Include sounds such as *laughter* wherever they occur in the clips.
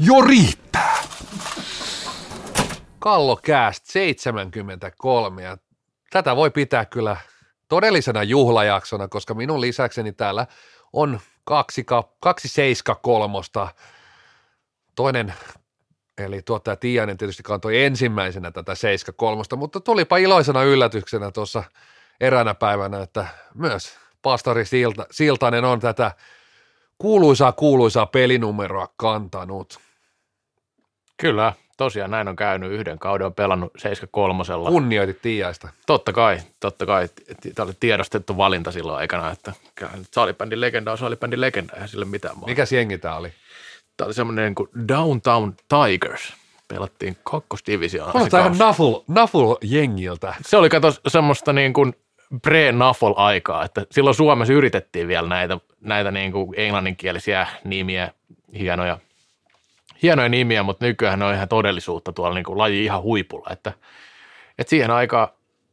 Jo riittää! Kallokääst 73 ja tätä voi pitää kyllä todellisena juhlajaksona, koska minun lisäkseni täällä on kaksi, kaksi seiska kolmosta. Toinen, eli tuottaja Tiainen tietysti kantoi ensimmäisenä tätä seiska kolmosta, mutta tulipa iloisena yllätyksenä tuossa eräänä päivänä, että myös pastori Silta, Siltanen on tätä kuuluisaa kuuluisaa pelinumeroa kantanut. Kyllä, tosiaan näin on käynyt. Yhden kauden on pelannut 73. Kunnioitit Tiiaista. Totta kai, totta kai. Tämä oli tiedostettu valinta silloin aikana, että salibändin legenda on salibändin legenda, eihän sille mitään muuta. Mikä jengi tämä oli? Tämä oli semmoinen niin kuin Downtown Tigers. Pelattiin kakkosdivisioonassa. Kuulostaa ihan Naful, Naful jengiltä. Se oli kato semmoista niin kuin pre-Nafol-aikaa, että silloin Suomessa yritettiin vielä näitä, näitä niin kuin englanninkielisiä nimiä, hienoja, hienoja nimiä, mutta nykyään ne on ihan todellisuutta tuolla niin kuin laji ihan huipulla, että, että siihen aikaan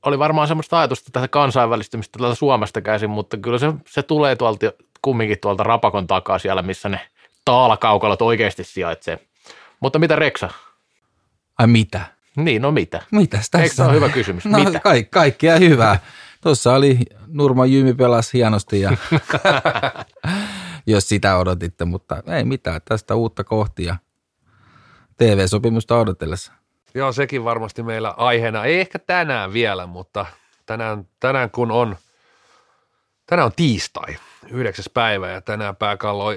oli varmaan semmoista ajatusta tästä kansainvälistymistä täältä Suomesta käsin, mutta kyllä se, se tulee tuolta kumminkin tuolta Rapakon takaa siellä, missä ne taalakaukalot oikeasti sijaitsee. Mutta mitä Reksa? Ai mitä? Niin, no mitä? Mitäs tässä? Eikö se ole hyvä kysymys? *laughs* No, mitä? Ka- kaikkea hyvää. Tuossa oli Nurma Jymi pelasi hienosti ja *laughs* *laughs* jos sitä odotitte, mutta ei mitään, tästä uutta kohtia TV-sopimusta odotellessa. Joo, sekin varmasti meillä aiheena. Ei ehkä tänään vielä, mutta tänään, tänään kun on, tänään on tiistai, yhdeksäs päivä ja tänään pääkallo on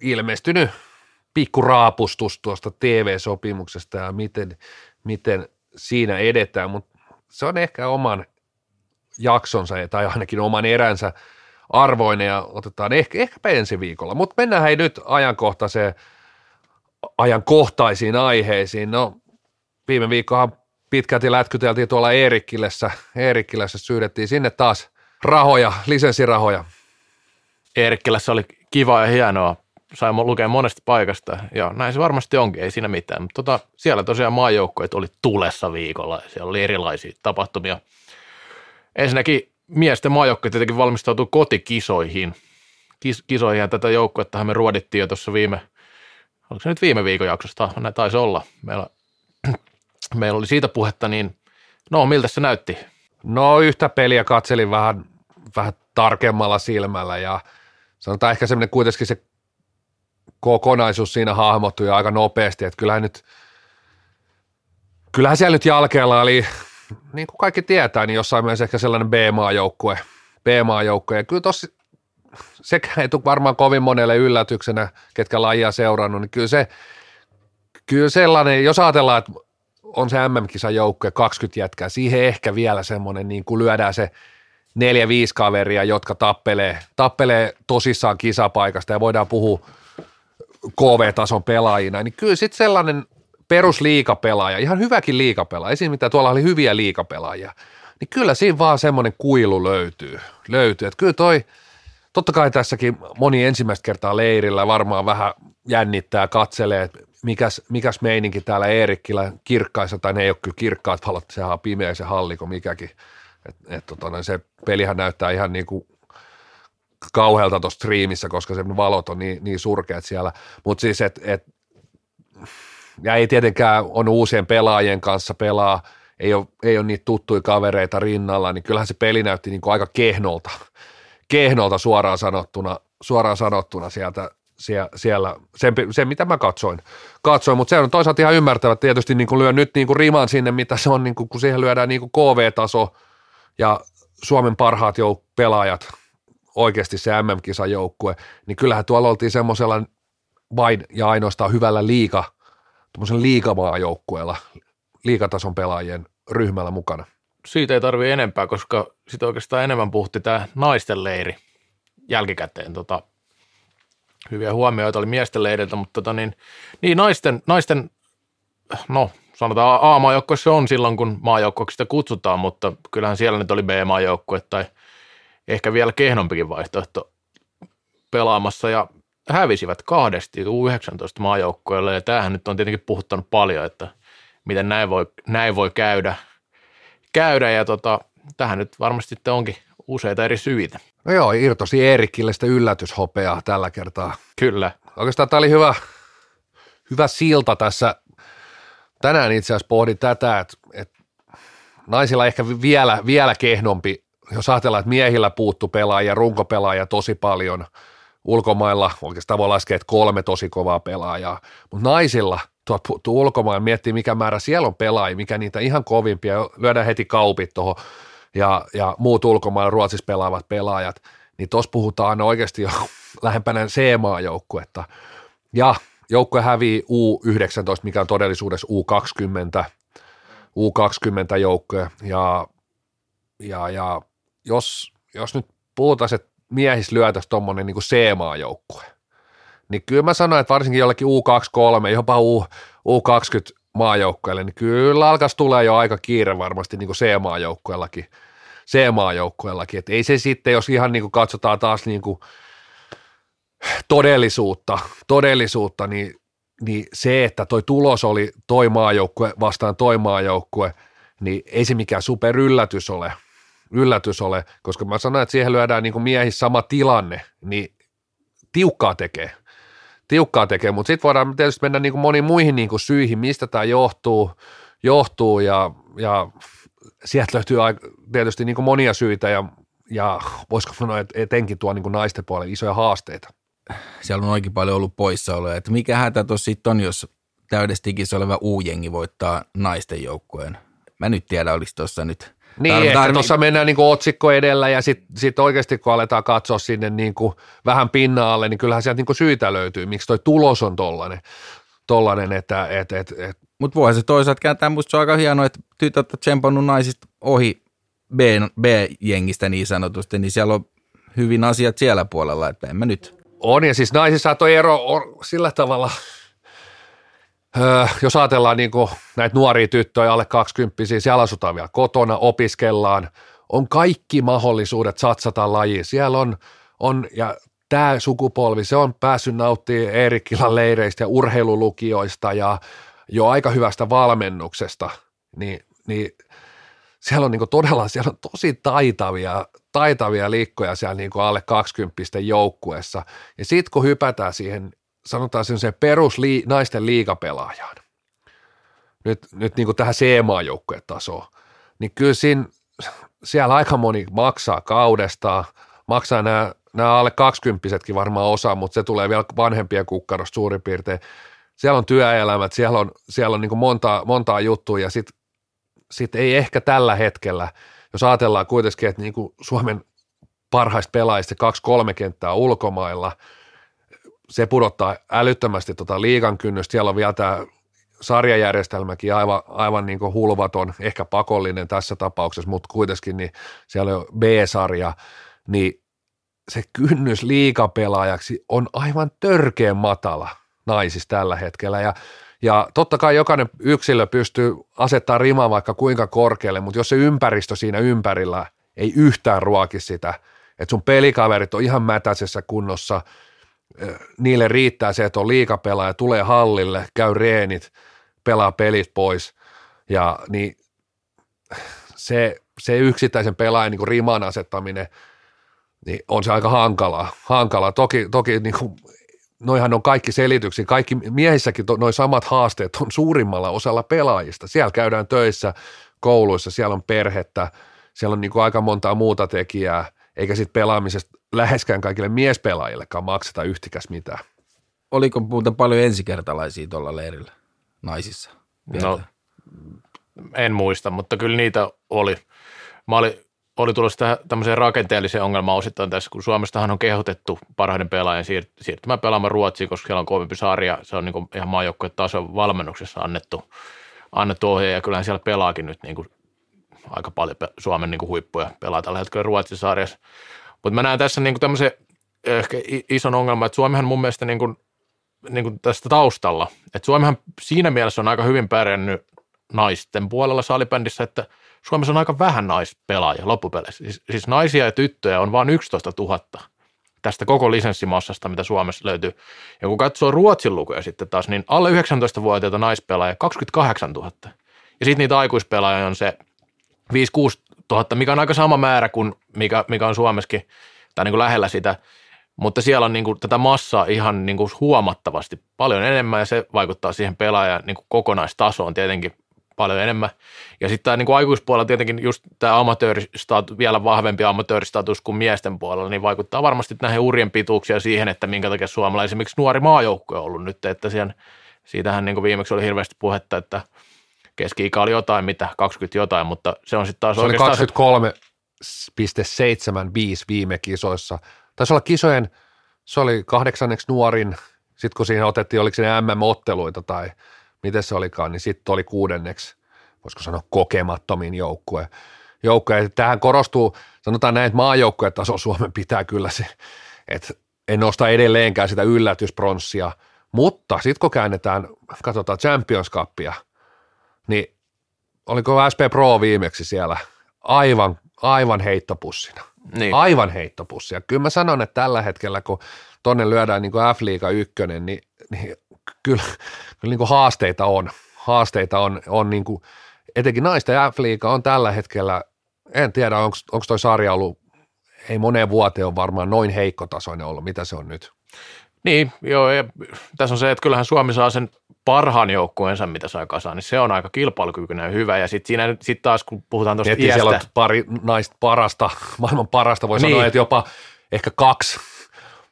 ilmestynyt pikku raapustus tuosta TV-sopimuksesta ja miten, miten siinä edetään, mutta se on ehkä oman jaksonsa tai ainakin oman eränsä arvoinen ja otetaan ehkä, ehkäpä ensi viikolla. Mutta mennään hei nyt ajankohtaiseen, ajankohtaisiin aiheisiin. No viime viikkohan pitkälti lätkyteltiin tuolla Eerikkilässä, Eerikkilässä syydettiin sinne taas rahoja, lisenssirahoja. Eerikkilässä oli kiva ja hienoa. Sain lukea monesta paikasta ja näin se varmasti onkin, ei siinä mitään. Mutta tota, siellä tosiaan maajoukkoet oli tulessa viikolla ja siellä oli erilaisia tapahtumia – Ensinnäkin miesten maajoukkue tietenkin valmistautuu kotikisoihin. Kis, kisoihin tätä joukkuetta me ruodittiin jo tuossa viime, oliko se nyt viime viikon jaksosta, näin taisi olla. Meillä, *clears throat* meillä oli siitä puhetta, niin no miltä se näytti? No yhtä peliä katselin vähän, vähän tarkemmalla silmällä ja sanotaan ehkä semmoinen kuitenkin se kokonaisuus siinä hahmottui aika nopeasti, että kyllähän nyt, kyllähän siellä nyt jälkeellä oli niin kuin kaikki tietää, niin jossain mielessä ehkä sellainen B-maajoukkue, B-maajoukkue. Ja kyllä tossa sekä ei tule varmaan kovin monelle yllätyksenä, ketkä lajia seurannut, niin kyllä se, kyllä sellainen, jos ajatellaan, että on se MM-kisan joukkue 20 jätkää, siihen ehkä vielä semmoinen, niin kuin lyödään se neljä, viisi kaveria, jotka tappelee, tappelee tosissaan kisapaikasta ja voidaan puhua KV-tason pelaajina, niin kyllä sitten sellainen perusliikapelaaja, ihan hyväkin liikapelaaja, esim. mitä tuolla oli hyviä liikapelaajia, niin kyllä siinä vaan semmoinen kuilu löytyy. löytyy. Että kyllä toi, totta kai tässäkin moni ensimmäistä kertaa leirillä varmaan vähän jännittää, katselee, että mikäs, mikäs meininki täällä Eerikkillä kirkkaissa, tai ne ei ole kyllä kirkkaat valot, sehän on pimeä se halliko mikäkin. Et, et, tota, se pelihän näyttää ihan niin kuin kauhealta tuossa striimissä, koska se valot on niin, niin surkeat siellä. Mutta siis, että et, ja ei tietenkään on uusien pelaajien kanssa pelaa, ei ole, ei ole niitä tuttuja kavereita rinnalla, niin kyllähän se peli näytti niin kuin aika kehnolta, kehnolta suoraan sanottuna, suoraan sanottuna sieltä, siellä, siellä sen, sen, mitä mä katsoin, katsoin mutta se on toisaalta ihan ymmärtävä, tietysti niin lyön nyt niin riman sinne, mitä se on, niin kun siihen lyödään niin KV-taso ja Suomen parhaat jouk- pelaajat, oikeasti se MM-kisan joukkue, niin kyllähän tuolla oltiin semmoisella vain ja ainoastaan hyvällä tuommoisen liikamaajoukkueella, liikatason pelaajien ryhmällä mukana. Siitä ei tarvi enempää, koska sitä oikeastaan enemmän puhutti tämä naisten leiri jälkikäteen. Tota, hyviä huomioita oli miesten leiriltä, mutta tota, niin, niin naisten, naisten, no sanotaan A-maajoukkue se on silloin, kun maajoukkueeksi sitä kutsutaan, mutta kyllähän siellä nyt oli B-maajoukkue tai ehkä vielä kehnompikin vaihtoehto pelaamassa ja hävisivät kahdesti U19 maajoukkoille ja tämähän nyt on tietenkin puhuttanut paljon, että miten näin voi, näin voi käydä, käydä ja tota, tähän nyt varmasti onkin useita eri syitä. No joo, irtosi Eerikille sitä yllätyshopeaa tällä kertaa. Kyllä. Oikeastaan tämä oli hyvä, hyvä silta tässä. Tänään itse asiassa pohdin tätä, että, että naisilla ehkä vielä, vielä kehnompi, jos ajatellaan, että miehillä puuttu pelaajia, runkopelaajia tosi paljon, ulkomailla oikeastaan voi laskea, että kolme tosi kovaa pelaajaa, mutta naisilla puuttuu ulkomailla, miettii mikä määrä siellä on pelaajia, mikä niitä ihan kovimpia, lyödään heti kaupit tuohon ja, ja muut ulkomailla Ruotsissa pelaavat pelaajat, niin tuossa puhutaan oikeasti jo *laughs* lähempänä C-maajoukkuetta. Ja joukkue hävii U19, mikä on todellisuudessa U20, U20 joukkue. Ja, ja, ja jos, jos nyt puhutaan, että miehis lyötäisiin tuommoinen niin C-maajoukkue, niin kyllä mä sanoin, että varsinkin jollekin U23, jopa U, U20 maajoukkueelle, niin kyllä alkaisi tulee jo aika kiire varmasti niin kuin C-maajoukkueellakin, C-maajoukkueellakin, että ei se sitten, jos ihan niin kuin katsotaan taas niin kuin todellisuutta, todellisuutta niin, niin se, että toi tulos oli toi maajoukkue vastaan toi maajoukkue, niin ei se mikään superyllätys ole, yllätys ole, koska mä sanoin, että siihen lyödään niin kuin miehissä sama tilanne, niin tiukkaa tekee, tiukkaa tekee, mutta sitten voidaan tietysti mennä niin kuin moniin muihin niin kuin syihin, mistä tämä johtuu, johtuu ja, ja sieltä löytyy tietysti niin kuin monia syitä ja, ja voisiko sanoa, että etenkin tuo niin kuin naisten puolella isoja haasteita. Siellä on oikein paljon ollut poissaoloja, että mikä hätä tuossa sitten on, jos täydestikissä oleva U-jengi voittaa naisten joukkueen. Mä nyt tiedä, oliko tuossa nyt niin, Tar- ehkä tuossa mennään niin otsikko edellä ja sitten sit oikeasti kun aletaan katsoa sinne niin kuin vähän pinnalle, niin kyllähän sieltä niin syitä löytyy, miksi toi tulos on tollainen, tollainen että et, et, et. Mutta voihan se toisaalta kääntää, musta se on aika hienoa, että tytöt on tsempannut naisista ohi B, B-jengistä niin sanotusti, niin siellä on hyvin asiat siellä puolella, että en mä nyt. On ja siis naisissa toi ero on sillä tavalla – Öö, jos ajatellaan niin näitä nuoria tyttöjä, alle 20 siellä asutaan vielä kotona, opiskellaan, on kaikki mahdollisuudet satsata lajiin. Siellä on, on ja tämä sukupolvi, se on päässyt nauttimaan Eerikkilan leireistä ja urheilulukioista ja jo aika hyvästä valmennuksesta, niin, niin siellä on niin todella, siellä on tosi taitavia, taitavia liikkoja siellä niin alle 20 joukkueessa. Ja sitten kun hypätään siihen sanotaan sen se perus lii, naisten liigapelaajaan, nyt, nyt niin kuin tähän C-maajoukkueen tasoon, niin kyllä siinä, siellä aika moni maksaa kaudesta, maksaa nämä, nämä alle kaksikymppisetkin varmaan osa, mutta se tulee vielä vanhempien kukkarosta suurin piirtein. Siellä on työelämät, siellä on, siellä on niin kuin montaa, montaa juttua ja sitten sit ei ehkä tällä hetkellä, jos ajatellaan kuitenkin, että niin kuin Suomen parhaista pelaajista kaksi-kolme kenttää ulkomailla – se pudottaa älyttömästi tota liigan kynnystä. Siellä on vielä tämä sarjajärjestelmäkin aivan, aivan niin kuin hulvaton, ehkä pakollinen tässä tapauksessa, mutta kuitenkin niin siellä on B-sarja, niin se kynnys liikapelaajaksi on aivan törkeän matala naisissa tällä hetkellä ja ja totta kai jokainen yksilö pystyy asettaa rimaa vaikka kuinka korkealle, mutta jos se ympäristö siinä ympärillä ei yhtään ruoki sitä, että sun pelikaverit on ihan mätäisessä kunnossa – niille riittää se, että on liikapelaaja, tulee hallille, käy reenit, pelaa pelit pois ja niin *laughs* se, se yksittäisen pelaajan niin riman asettaminen niin on se aika hankalaa. hankalaa. Toki, toki niin kuin, noihan on kaikki selityksiä, kaikki miehissäkin to, noin samat haasteet on suurimmalla osalla pelaajista. Siellä käydään töissä, kouluissa, siellä on perhettä, siellä on niin kuin aika montaa muuta tekijää, eikä sitten pelaamisesta läheskään kaikille miespelaajillekaan makseta yhtikäs mitään. Oliko muuten paljon ensikertalaisia tuolla leirillä naisissa? Vielä? No, en muista, mutta kyllä niitä oli. Mä olin, oli tullut tähän tämmöiseen rakenteelliseen ongelmaan osittain tässä, kun Suomestahan on kehotettu parhaiden pelaajien siir- siirtymään pelaamaan Ruotsiin, koska siellä on kovempi sarja. Se on niin kuin ihan maajoukkueen tason valmennuksessa annettu, annettu ohje, ja kyllähän siellä pelaakin nyt niin kuin aika paljon Suomen niin kuin huippuja pelaa tällä hetkellä Ruotsin sarjassa. Mutta mä näen tässä niin kuin tämmöisen ehkä ison ongelman, että Suomihan mun mielestä niin kuin, niin kuin tästä taustalla, että Suomihan siinä mielessä on aika hyvin pärjännyt naisten puolella salibändissä, että Suomessa on aika vähän naispelaajia loppupeleissä. Siis, siis naisia ja tyttöjä on vain 11 000 tästä koko lisenssimassasta, mitä Suomessa löytyy. Ja kun katsoo Ruotsin lukuja sitten taas, niin alle 19-vuotiaita naispelaajia 28 000. Ja sitten niitä aikuispelaajia on se 5-6 000, mikä on aika sama määrä kuin mikä, mikä on Suomessakin, tai niin kuin lähellä sitä. mutta siellä on niin kuin tätä massaa ihan niin kuin huomattavasti paljon enemmän ja se vaikuttaa siihen pelaajan niin kuin kokonaistasoon tietenkin paljon enemmän. Ja sitten tämä niin aikuispuolella tietenkin just tämä amatööristatus, vielä vahvempi amatööristatus kuin miesten puolella, niin vaikuttaa varmasti näihin urien pituuksia siihen, että minkä takia Suomella esimerkiksi nuori maajoukko on ollut nyt, että siihen, siitähän niin kuin viimeksi oli hirveästi puhetta, että keski-ikä oli jotain, mitä, 20 jotain, mutta se on sitten taas se oikeastaan... 23,75 viime kisoissa. Taisi olla kisojen, se oli kahdeksanneksi nuorin, sitten kun siinä otettiin, oliko se MM-otteluita tai miten se olikaan, niin sitten oli kuudenneksi, voisiko sanoa kokemattomin joukkue. joukkue. Tähän korostuu, sanotaan näin, että maajoukkueen taso Suomen pitää kyllä se, että en nosta edelleenkään sitä yllätyspronssia, mutta sitten kun käännetään, katsotaan Champions Cupia, niin oliko SP Pro viimeksi siellä aivan, aivan heittopussina. Niin. Aivan heittopussia. Kyllä mä sanon, että tällä hetkellä, kun tonne lyödään niin F-liiga ykkönen, niin, niin kyllä, kyllä niin kuin haasteita on. Haasteita on, on niin kuin, etenkin naisten F-liiga on tällä hetkellä, en tiedä onko toi sarja ollut, ei moneen vuoteen on varmaan noin heikkotasoinen ollut, mitä se on nyt. Niin, joo, ja tässä on se, että kyllähän Suomi saa sen parhaan joukkueensa, mitä sai kasaan, niin se on aika kilpailukykyinen ja hyvä. Ja sitten siinä sit taas, kun puhutaan tuosta iästä. siellä on pari naista parasta, *laughs* maailman parasta, voi niin. sanoa, että jopa ehkä kaksi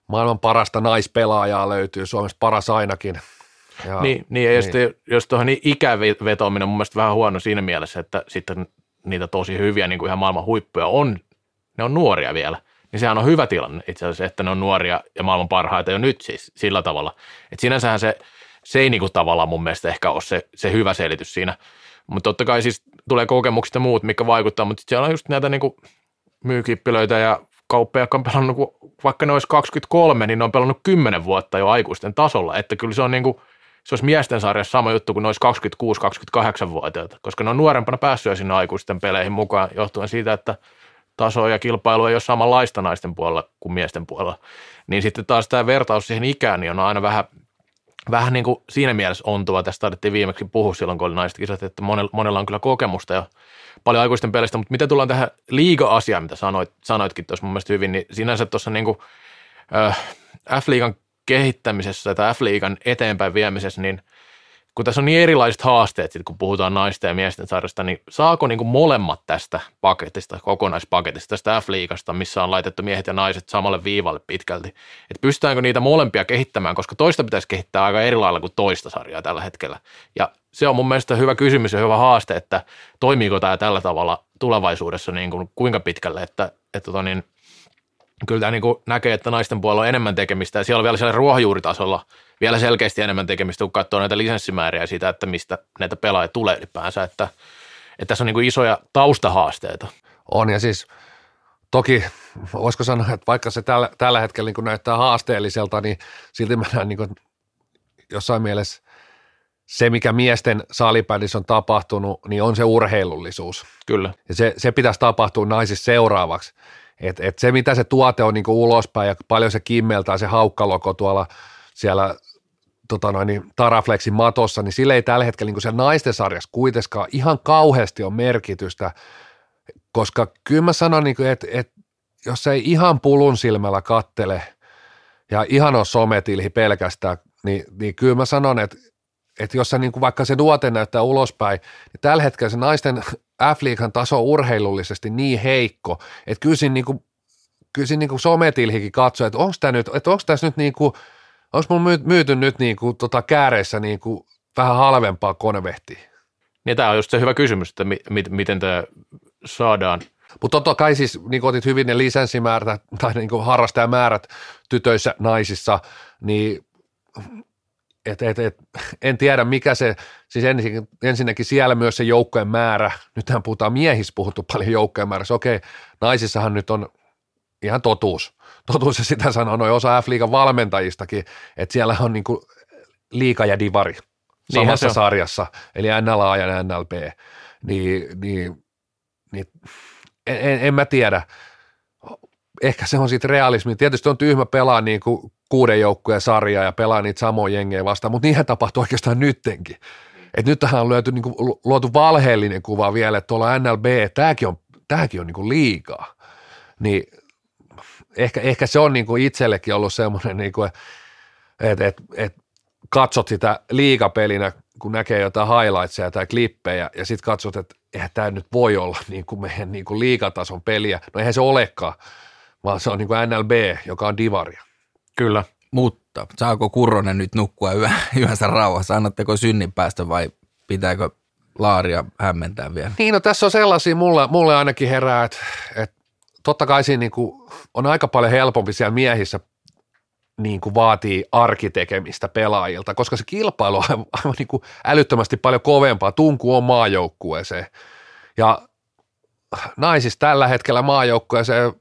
maailman parasta naispelaajaa löytyy, Suomesta paras ainakin. Ja, niin, niin, ja niin. Sitten, jos tuohon niin ikävetoaminen on mun mielestä vähän huono siinä mielessä, että sitten niitä tosi hyviä niin kuin ihan maailman huippuja on, ne on nuoria vielä. Niin sehän on hyvä tilanne itse asiassa, että ne on nuoria ja maailman parhaita jo nyt siis sillä tavalla. Että sinänsähän se, se ei niin kuin tavallaan mun mielestä ehkä ole se, se hyvä selitys siinä. Mutta totta kai siis tulee kokemukset ja muut, mikä vaikuttaa, mutta siellä on just näitä niin kuin myykippilöitä ja kauppeja, jotka on pelannut, vaikka ne olisi 23, niin ne on pelannut 10 vuotta jo aikuisten tasolla, että kyllä se on niin kuin, se olisi miesten sarjassa sama juttu kuin ne olisi 26-28-vuotiaita, koska ne on nuorempana päässyt sinne aikuisten peleihin mukaan johtuen siitä, että taso ja kilpailu ei ole samanlaista naisten puolella kuin miesten puolella. Niin sitten taas tämä vertaus siihen ikään niin on aina vähän, vähän niin kuin siinä mielessä ontuva. Tästä taidettiin viimeksi puhua silloin, kun oli naiset kisat, että monella, monella on kyllä kokemusta ja paljon aikuisten pelistä, mutta mitä tullaan tähän liiga-asiaan, mitä sanoit, sanoitkin tuossa mun mielestä hyvin, niin sinänsä tuossa niin kuin, äh, F-liigan kehittämisessä tai F-liigan eteenpäin viemisessä, niin kun tässä on niin erilaiset haasteet, sit kun puhutaan naisten ja miesten sarjasta, niin saako niin kuin molemmat tästä paketista, kokonaispaketista, tästä F-liigasta, missä on laitettu miehet ja naiset samalle viivalle pitkälti, että pystytäänkö niitä molempia kehittämään, koska toista pitäisi kehittää aika eri lailla kuin toista sarjaa tällä hetkellä. Ja se on mun mielestä hyvä kysymys ja hyvä haaste, että toimiiko tämä tällä tavalla tulevaisuudessa niin kuin kuinka pitkälle, että, että tota niin, kyllä tämä niin kuin näkee, että naisten puolella on enemmän tekemistä ja siellä on vielä siellä ruohonjuuritasolla vielä selkeästi enemmän tekemistä, kun katsoo näitä lisenssimääriä ja sitä, että mistä näitä pelaajia tulee ylipäänsä, että, että tässä on niin kuin isoja taustahaasteita. On ja siis toki voisiko sanoa, että vaikka se tällä, tällä hetkellä niin näyttää haasteelliselta, niin silti mennään niin kuin jossain mielessä se, mikä miesten salipädissä on tapahtunut, niin on se urheilullisuus. Kyllä. Ja se, se pitäisi tapahtua naisissa seuraavaksi. Et, et se, mitä se tuote on niin ulospäin ja paljon se kimmeltää se haukkaloko tuolla siellä tota noin, niin Taraflexin matossa, niin sille ei tällä hetkellä niin se naisten sarjassa kuitenkaan ihan kauheasti on merkitystä, koska kyllä mä sanon, niin että, että jos ei ihan pulun silmällä kattele ja ihan ole sometilhi pelkästään, niin, niin kyllä mä sanon, että, että jos se niin kuin vaikka se nuote näyttää ulospäin, niin tällä hetkellä se naisten *laughs* F-liigan taso on urheilullisesti niin heikko, että kyllä siinä, niin kuin, kyllä siinä niin kuin sometilhikin katsoo, että onko tämä nyt, että onko tässä nyt niin kuin, onko mun myyty nyt niin kuin, tota, kääreissä niin kuin, vähän halvempaa konvehtia? Niin tämä on just se hyvä kysymys, että mi- mi- miten tämä saadaan. Mutta totta kai siis niin otit hyvin ne lisenssimäärät tai niin kuin harrastajamäärät tytöissä, naisissa, niin et, et, et, en tiedä mikä se, siis ensinnäkin, ensinnäkin siellä myös se joukkojen määrä, nythän puhutaan miehissä puhuttu paljon joukkojen määrässä, okei, naisissahan nyt on ihan totuus, totuus ja sitä sanoo noin osa F-liigan valmentajistakin, että siellä on niin kuin liika ja divari samassa sarjassa, eli NLA ja NLP, niin, niin, niin en, en, en mä tiedä, ehkä se on sitten realismi. Tietysti on tyhmä pelaa niin kuin kuuden joukkueen sarjaa ja pelaa niitä samoja jengejä vastaan, mutta niinhän tapahtuu oikeastaan nyttenkin. Et nyt tähän on löyty, niin kuin, luotu valheellinen kuva vielä, että tuolla NLB, tämäkin on, tämäkin on niin kuin liikaa. Niin ehkä, ehkä se on niin kuin itsellekin ollut semmoinen, niin kuin, että, että, että katsot sitä liikapelinä, kun näkee jotain highlightseja tai klippejä, ja sitten katsot, että eihän tämä nyt voi olla niin kuin meidän niin kuin liikatason peliä. No eihän se olekaan, vaan se on niin kuin NLB, joka on divaria. Kyllä. Mutta saako Kurronen nyt nukkua yö, yönsä rauhassa? Annatteko synninpäästö vai pitääkö Laaria hämmentää vielä? Niin, no tässä on sellaisia, mulle, mulle ainakin herää, että, että totta kai siinä niin kuin on aika paljon helpompi siellä miehissä niin kuin vaatii arkitekemistä pelaajilta, koska se kilpailu on aivan, aivan niin kuin älyttömästi paljon kovempaa. Tunku on maajoukkueeseen. Ja naisissa tällä hetkellä maajoukkueeseen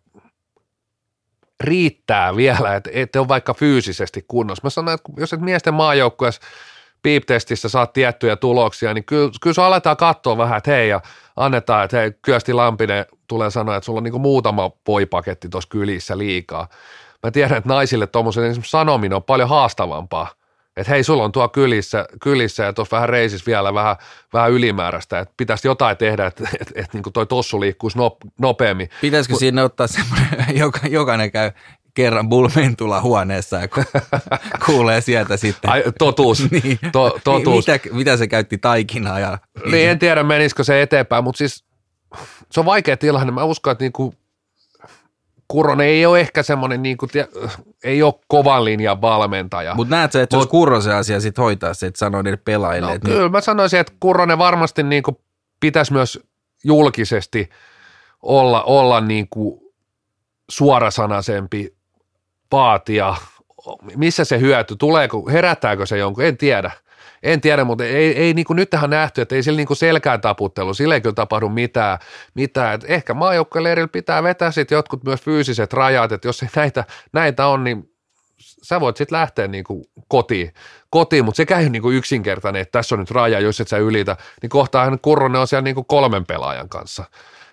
riittää vielä, että et ole vaikka fyysisesti kunnossa. Mä sanoin, että jos et miesten maajoukkueessa piiptestissä saat tiettyjä tuloksia, niin kyllä, kyllä se aletaan katsoa vähän, että hei, ja annetaan, että hei, Kyösti Lampinen tulee sanoa, että sulla on niin muutama poipaketti tuossa kylissä liikaa. Mä tiedän, että naisille tuommoisen sanominen on paljon haastavampaa. Että hei, sulla on tuo kylissä, kylissä ja tuossa vähän reisis vielä vähän, vähän ylimääräistä, että pitäisi jotain tehdä, että et, et, niin toi tossu liikkuisi nopeammin. Pitäisikö Mut, siinä ottaa semmoinen, *laughs* joka, jokainen käy kerran bulmentula huoneessa ja *laughs* kuulee sieltä sitten. Ai, totuus. *laughs* niin. to, totuus. Mitä, mitä se käytti taikinaa? Ja... Niin, en tiedä menisikö se eteenpäin, mutta siis se on vaikea tilanne. Mä uskon, että niinku Kuronen ei ole ehkä semmoinen, niinku, ei ole kovan linjan valmentaja. Mutta näet sä, että Mut, jos Kurrosen asia sitten hoitaa se, että sanoo niille pelaajille. No, että kyllä, nyt... mä sanoisin, että Kuronen varmasti niinku pitäisi myös julkisesti olla, olla niinku suorasanaisempi vaatia, missä se hyöty, tuleeko, herättääkö se jonkun, en tiedä. En tiedä, mutta ei, ei niin kuin nyt tähän nähty, että ei sillä niin kuin selkään taputtelu, sillä ei kyllä tapahdu mitään. mitään. Et ehkä maajoukkueleirillä pitää vetää sitten jotkut myös fyysiset rajat, että jos ei näitä, näitä on, niin sä voit sitten lähteä niin kuin kotiin, kotiin mutta sekä ei niin kuin yksinkertainen, että tässä on nyt raja, jos et sä ylitä, niin kohtaahan Kurronen on siellä niin kuin kolmen pelaajan kanssa.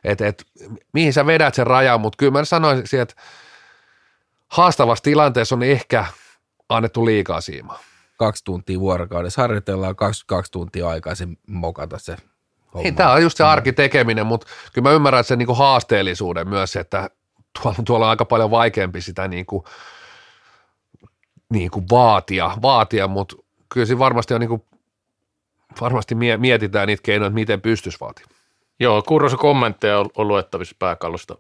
Et, et, mihin sä vedät sen rajan, mutta kyllä mä sanoisin, että haastavassa tilanteessa on ehkä annettu liikaa siimaa. Kaksi tuntia vuorokaudessa harjoitellaan, 22 tuntia aikaisin mokata se homma. Niin, tämä on just se arkitekeminen, mutta kyllä mä ymmärrän sen niinku haasteellisuuden myös, että tuolla, tuolla on aika paljon vaikeampi sitä niinku, niinku vaatia, vaatia, mutta kyllä siinä varmasti on niinku, varmasti mietitään niitä keinoja, että miten pystyisi vaatimaan. Joo, Kurrosen kommentteja on, on luettavissa pääkallosta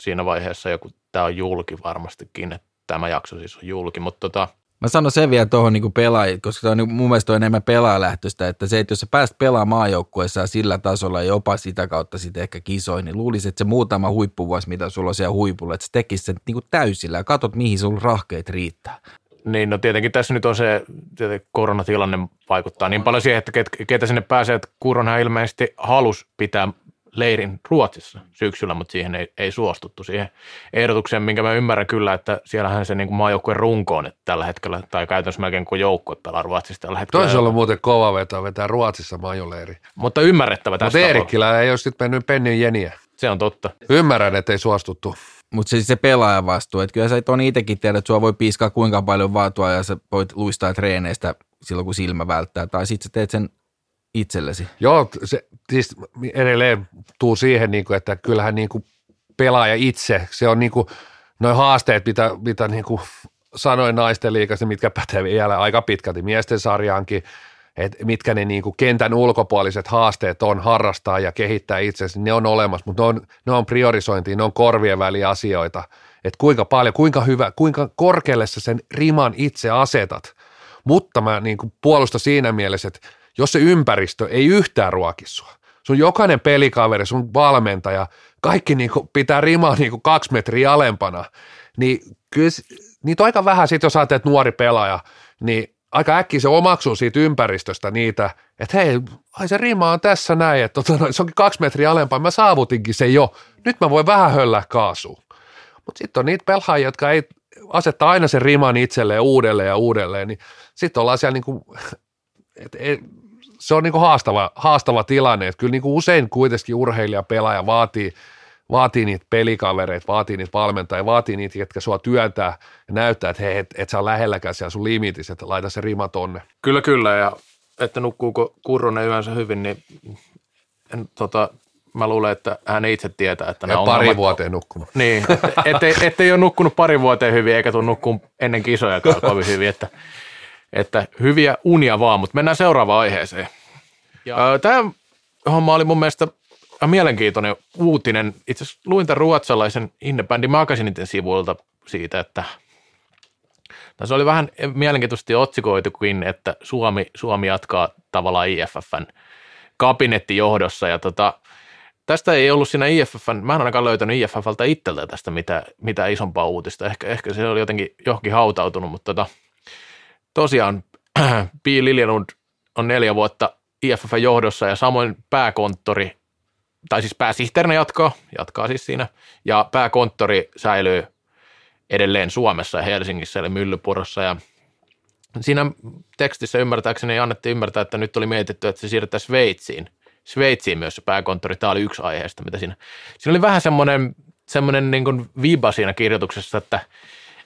siinä vaiheessa joku, tämä on julki varmastikin, että tämä jakso siis on julki, mutta tota, Mä sanon sen vielä tuohon niin pelaajille, koska se on niin, mun mielestä on enemmän pelaajalähtöistä, että se, että jos sä pääst pelaamaan maajoukkueessa sillä tasolla ja jopa sitä kautta sitten ehkä kisoin, niin luulisin, että se muutama huippuvuosi, mitä sulla on siellä huipulla, että se tekisi sen niin täysillä ja katsot, mihin sulla rahkeet riittää. Niin, no tietenkin tässä nyt on se, koronatilanne vaikuttaa niin paljon siihen, että ketä sinne pääsee, että Kurona ilmeisesti halus pitää leirin Ruotsissa syksyllä, mutta siihen ei, ei suostuttu siihen ehdotukseen, minkä mä ymmärrän kyllä, että siellähän se niin kuin maajoukkueen runkoon että tällä hetkellä, tai käytännössä melkein kuin joukkue pelaa Ruotsissa tällä hetkellä. Toisi olla muuten kova veto vetää Ruotsissa maajoleiri. Mutta ymmärrettävä tässä. Mutta Eerikkilä ei ole sitten mennyt pennin jeniä. Se on totta. Ymmärrän, että ei suostuttu. Mutta se, se pelaaja vastuu, että kyllä sä on itsekin tiedä, että sua voi piiskaa kuinka paljon vaatua ja sä voit luistaa treeneistä silloin, kun silmä välttää, tai sitten sä teet sen itsellesi. Joo, se, siis edelleen tuu siihen, niin kuin, että kyllähän niin kuin pelaaja itse, se on niin kuin, noin haasteet, mitä, mitä niin kuin sanoin naisten liikasta, mitkä pätee vielä aika pitkälti miesten sarjaankin, että mitkä ne niin kuin kentän ulkopuoliset haasteet on harrastaa ja kehittää itsensä, ne on olemassa, mutta ne on, ne on priorisointia, ne on korvien väliasioita, että kuinka paljon, kuinka hyvä, kuinka korkealle sä sen riman itse asetat, mutta mä niin kuin puolustan siinä mielessä, että jos se ympäristö ei yhtään ruokissua, sun jokainen pelikaveri, sun valmentaja, kaikki niin kuin pitää rimaa niin kuin kaksi metriä alempana, niin kyllä niitä on aika vähän sitten, jos ajattelet nuori pelaaja, niin aika äkkiä se omaksuu siitä ympäristöstä niitä, että hei, ai se rima on tässä näin, että tota, se onkin kaksi metriä alempaa, mä saavutinkin se jo, nyt mä voin vähän höllää kaasuun. Mutta sitten on niitä pelaajia, jotka ei asetta aina sen riman itselleen uudelleen ja uudelleen, niin sitten ollaan siellä niin kuin, *laughs* et, et, se on niin kuin haastava, haastava tilanne, että kyllä niin kuin usein kuitenkin urheilija, pelaaja vaatii, vaatii niitä pelikavereita, vaatii niitä valmentajia, vaatii niitä, jotka sua työntää ja näyttää, että hei, et, et sä lähelläkään siellä sun limitis, että laita se rima tonne. Kyllä, kyllä, ja että nukkuuko Kurronen yönsä hyvin, niin en, tota, mä luulen, että hän itse tietää, että nämä pari ongelmat- vuoteen nukkunut. Niin, *laughs* ettei, ettei ole nukkunut pari vuoteen hyvin, eikä tule nukkuu ennen kisojakaan kovin hyvin, että, että hyviä unia vaan, mutta mennään seuraavaan aiheeseen. Tämä homma oli mun mielestä mielenkiintoinen uutinen. Itse asiassa luin tämän ruotsalaisen Independent Magaziniten sivuilta siitä, että tässä oli vähän mielenkiintoisesti otsikoitukin, että Suomi, Suomi jatkaa tavallaan IFFn kabinettijohdossa ja tota, tästä ei ollut siinä IFFn, mä en ainakaan löytänyt IFFltä itseltä tästä mitä, mitä isompaa uutista. Ehkä, ehkä se oli jotenkin johonkin hautautunut, mutta tota, tosiaan *clears throat* P. Liljelund on neljä vuotta IFFn johdossa ja samoin pääkonttori, tai siis pääsihteerinä jatkaa, jatkaa siis siinä, ja pääkonttori säilyy edelleen Suomessa ja Helsingissä eli Myllypurossa ja siinä tekstissä ymmärtääkseni annettiin ymmärtää, että nyt oli mietitty, että se siirretään Sveitsiin. Sveitsiin myös se pääkonttori, tämä oli yksi aiheesta, mitä siinä. Siinä oli vähän semmoinen, semmoinen niin kuin viba siinä kirjoituksessa, että,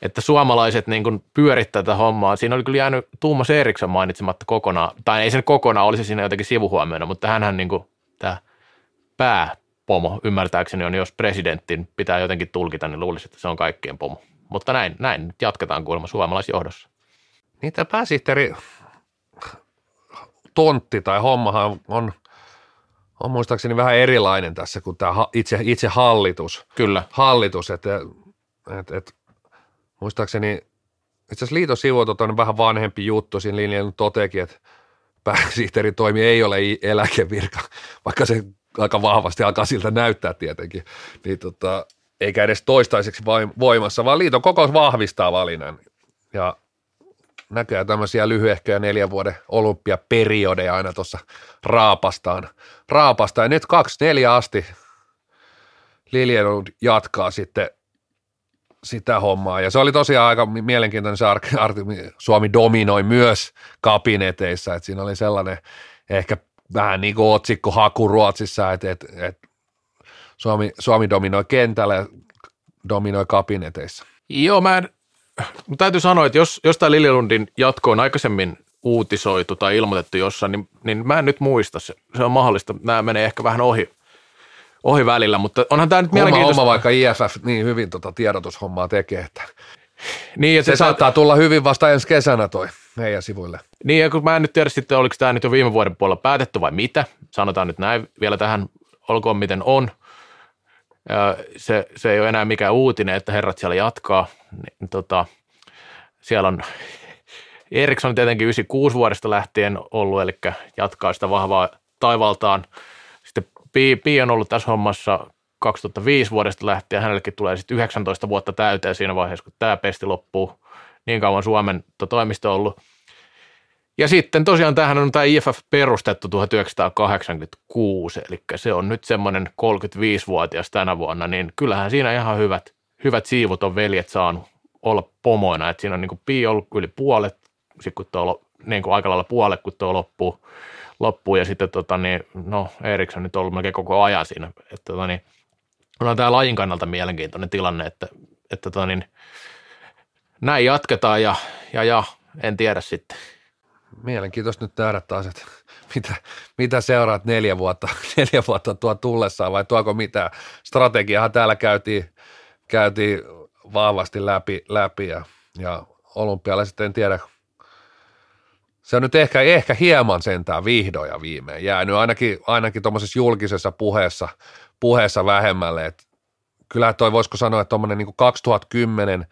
että suomalaiset niin kuin pyörittää tätä hommaa. Siinä oli kyllä jäänyt Tuumas Eriksson mainitsematta kokonaan, tai ei sen kokonaan, olisi siinä jotenkin sivuhuomiona, mutta hänhän niin kuin, tämä pääpomo ymmärtääkseni on, jos presidentin pitää jotenkin tulkita, niin luulisi, että se on kaikkien pomo. Mutta näin, näin nyt jatketaan kuulemma suomalaisjohdossa. Niin tämä pääsihteeri tontti tai hommahan on, on muistaakseni vähän erilainen tässä kuin tämä itse, itse hallitus. Kyllä. hallitus, että et, et, muistaakseni itse asiassa liiton sivuilta on vähän vanhempi juttu, siinä linjalla toteekin, että pääsihteerin toimi ei ole eläkevirka, *laughs* vaikka se aika vahvasti alkaa siltä näyttää tietenkin, niin tota, eikä edes toistaiseksi voimassa, vaan liiton kokous vahvistaa valinnan ja näköjään tämmöisiä lyhyehköjä neljän vuoden olympiaperiodeja aina tuossa raapastaan. raapastaan. Ja nyt kaksi neljä asti Liljelund jatkaa sitten sitä hommaa. Ja se oli tosiaan aika mielenkiintoinen se ark- *laughs* arti- Suomi dominoi myös kabineteissa, että siinä oli sellainen ehkä vähän niin kuin otsikko haku Ruotsissa, että, että, että Suomi, Suomi dominoi kentällä ja dominoi kabineteissa. Joo, mä en, täytyy sanoa, että jos, jos tämä Liljelundin jatko on aikaisemmin uutisoitu tai ilmoitettu jossain, niin, niin mä en nyt muista. Se, se on mahdollista. Nämä menee ehkä vähän ohi, ohi välillä, mutta onhan tämä nyt Homma, mielenkiintoista. homma vaikka IFF niin hyvin tota tiedotushommaa tekee, että Niin, että se saattaa tulla hyvin vasta ensi kesänä toi meidän sivuille. Niin, ja kun mä en nyt tiedä sitten, oliko tämä nyt jo viime vuoden puolella päätetty vai mitä. Sanotaan nyt näin vielä tähän, olkoon miten on. Se, se ei ole enää mikään uutinen, että herrat siellä jatkaa. Niin, tota, siellä on *laughs* Eriksson tietenkin 96 vuodesta lähtien ollut, eli jatkaa sitä vahvaa taivaltaan. Pi, on ollut tässä hommassa 2005 vuodesta lähtien, hänellekin tulee sitten 19 vuotta täyteen siinä vaiheessa, kun tämä pesti loppuu. Niin kauan Suomen to- toimisto on ollut. Ja sitten tosiaan tämähän on tämä IFF perustettu 1986, eli se on nyt semmoinen 35-vuotias tänä vuonna, niin kyllähän siinä ihan hyvät, hyvät siivut on veljet saanut olla pomoina, että siinä on niin kuin Pi ollut yli puolet, sitten kun tuo, niin kuin aika lailla puolet, kun tuo loppuu, loppuu ja sitten tota niin, no Eriksson nyt on ollut melkein koko ajan siinä, että tota niin, on tämä lajin kannalta mielenkiintoinen tilanne, että, että tota niin, näin jatketaan ja, ja, ja en tiedä sitten. Mielenkiintoista nyt nähdä taas, että mitä, mitä seuraat neljä vuotta, *laughs* neljä vuotta tuo tullessaan vai tuoko mitään. Strategiahan täällä käytiin, käytiin vahvasti läpi, läpi ja, ja olympialaiset en tiedä, se on nyt ehkä, ehkä hieman sentään vihdoin ja viimein jäänyt ainakin, ainakin tuommoisessa julkisessa puheessa, puheessa vähemmälle, että kyllä toi voisiko sanoa, että tuommoinen niin 2010,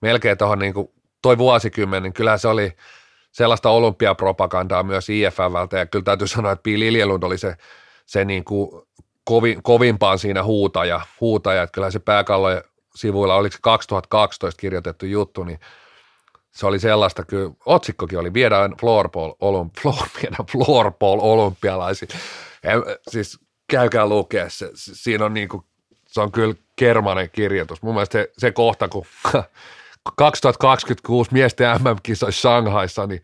melkein tuohon niin toi vuosikymmen, niin kyllä se oli sellaista olympiapropagandaa myös IFFltä ja kyllä täytyy sanoa, että Pi Liljelund oli se, se niin kuin kovin, kovimpaan siinä huutaja, huutaja, että kyllä se pääkallojen sivuilla, oliko se 2012 kirjoitettu juttu, niin se oli sellaista, kyllä otsikkokin oli, viedään floorball, olymp, floor, *laughs* viedään floorball olympialaisiin. Ja, siis käykää lukea, se, siinä on niin kuin, se on kyllä kermanen kirjoitus. Mun mielestä se, se kohta, kun *laughs* 2026 miesten MM-kisoissa Shanghaissa, niin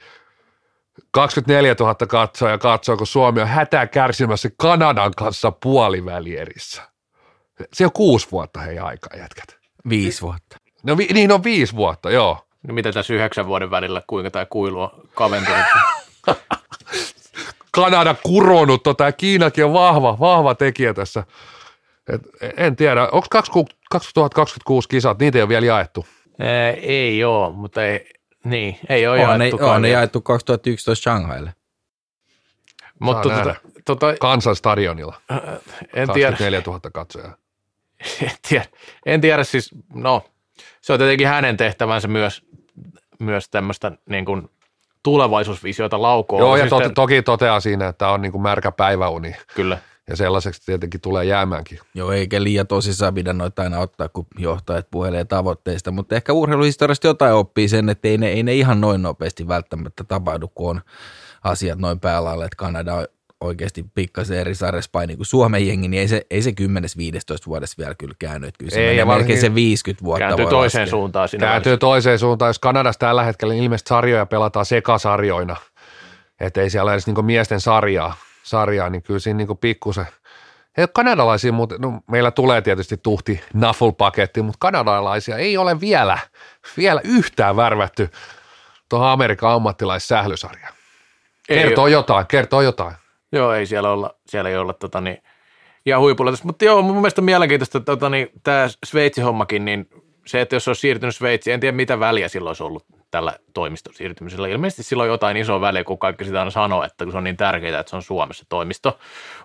24 000 katsoa ja katsoo, kun Suomi on hätää kärsimässä Kanadan kanssa puolivälierissä. Se on kuusi vuotta hei aikaa jätkät. Viisi vuotta. No vi, niin on viisi vuotta, joo. No mitä tässä yhdeksän vuoden välillä, kuinka tämä kuilu on kaventunut? *laughs* Kanada kuronut tota, ja Kiinakin on vahva, vahva tekijä tässä. Et, en tiedä, onko 2026 kisat, niitä ei ole vielä jaettu? Ää, ei ole, mutta ei, niin, ei ole On, jaettu. ne, on ne jaettu 2011 Shanghaille. Mutta Saa tota, nähdä. tota, Kansan stadionilla, en tiedä, 24 000 katsojaa. *laughs* en tiedä, en tiedä siis, no se on tietenkin hänen tehtävänsä myös, myös tämmöistä niin kuin tulevaisuusvisiota laukoa. Joo, ja Siis to, te- toki toteaa siinä, että on niin kuin märkä päiväuni, Kyllä. ja sellaiseksi tietenkin tulee jäämäänkin. Joo, eikä liian tosissaan pidä noita aina ottaa, kun johtajat puhelee tavoitteista, mutta ehkä urheiluhistoriasta jotain oppii sen, että ei ne, ei ne ihan noin nopeasti välttämättä tapahdu, kun on asiat noin päällä, että Kanada on oikeasti pikkasen eri sarjassa paini kuin Suomen jengi, niin ei se, ei se 10-15 vuodessa vielä kyllä käänny. Että kyllä se Ei, melkein se 50 vuotta Kääntyy voi toiseen laskea. suuntaan siinä Kääntyy toiseen suuntaan, jos Kanadassa tällä hetkellä niin ilmeisesti sarjoja pelataan sekasarjoina, että ei siellä ole edes niin miesten sarjaa, sarjaa, niin kyllä siinä niin pikkusen, ei ole kanadalaisia, mutta no, meillä tulee tietysti tuhti Nuffle-paketti, mutta kanadalaisia ei ole vielä, vielä yhtään värvätty tuohon Amerikan ammattilaissählysarjaan. Ei Kertoo jotain, kertoo jotain. Joo, ei siellä olla, siellä ei olla tota, niin, ihan huipulla. tässä. Mutta joo, mun mielestä on mielenkiintoista, että tota, niin, tämä Sveitsi-hommakin, niin se, että jos olisi siirtynyt Sveitsiin, en tiedä mitä väliä silloin olisi ollut tällä toimiston siirtymisellä. Ilmeisesti silloin jotain isoa väliä, kun kaikki sitä aina sanoo, että kun se on niin tärkeää, että se on Suomessa toimisto.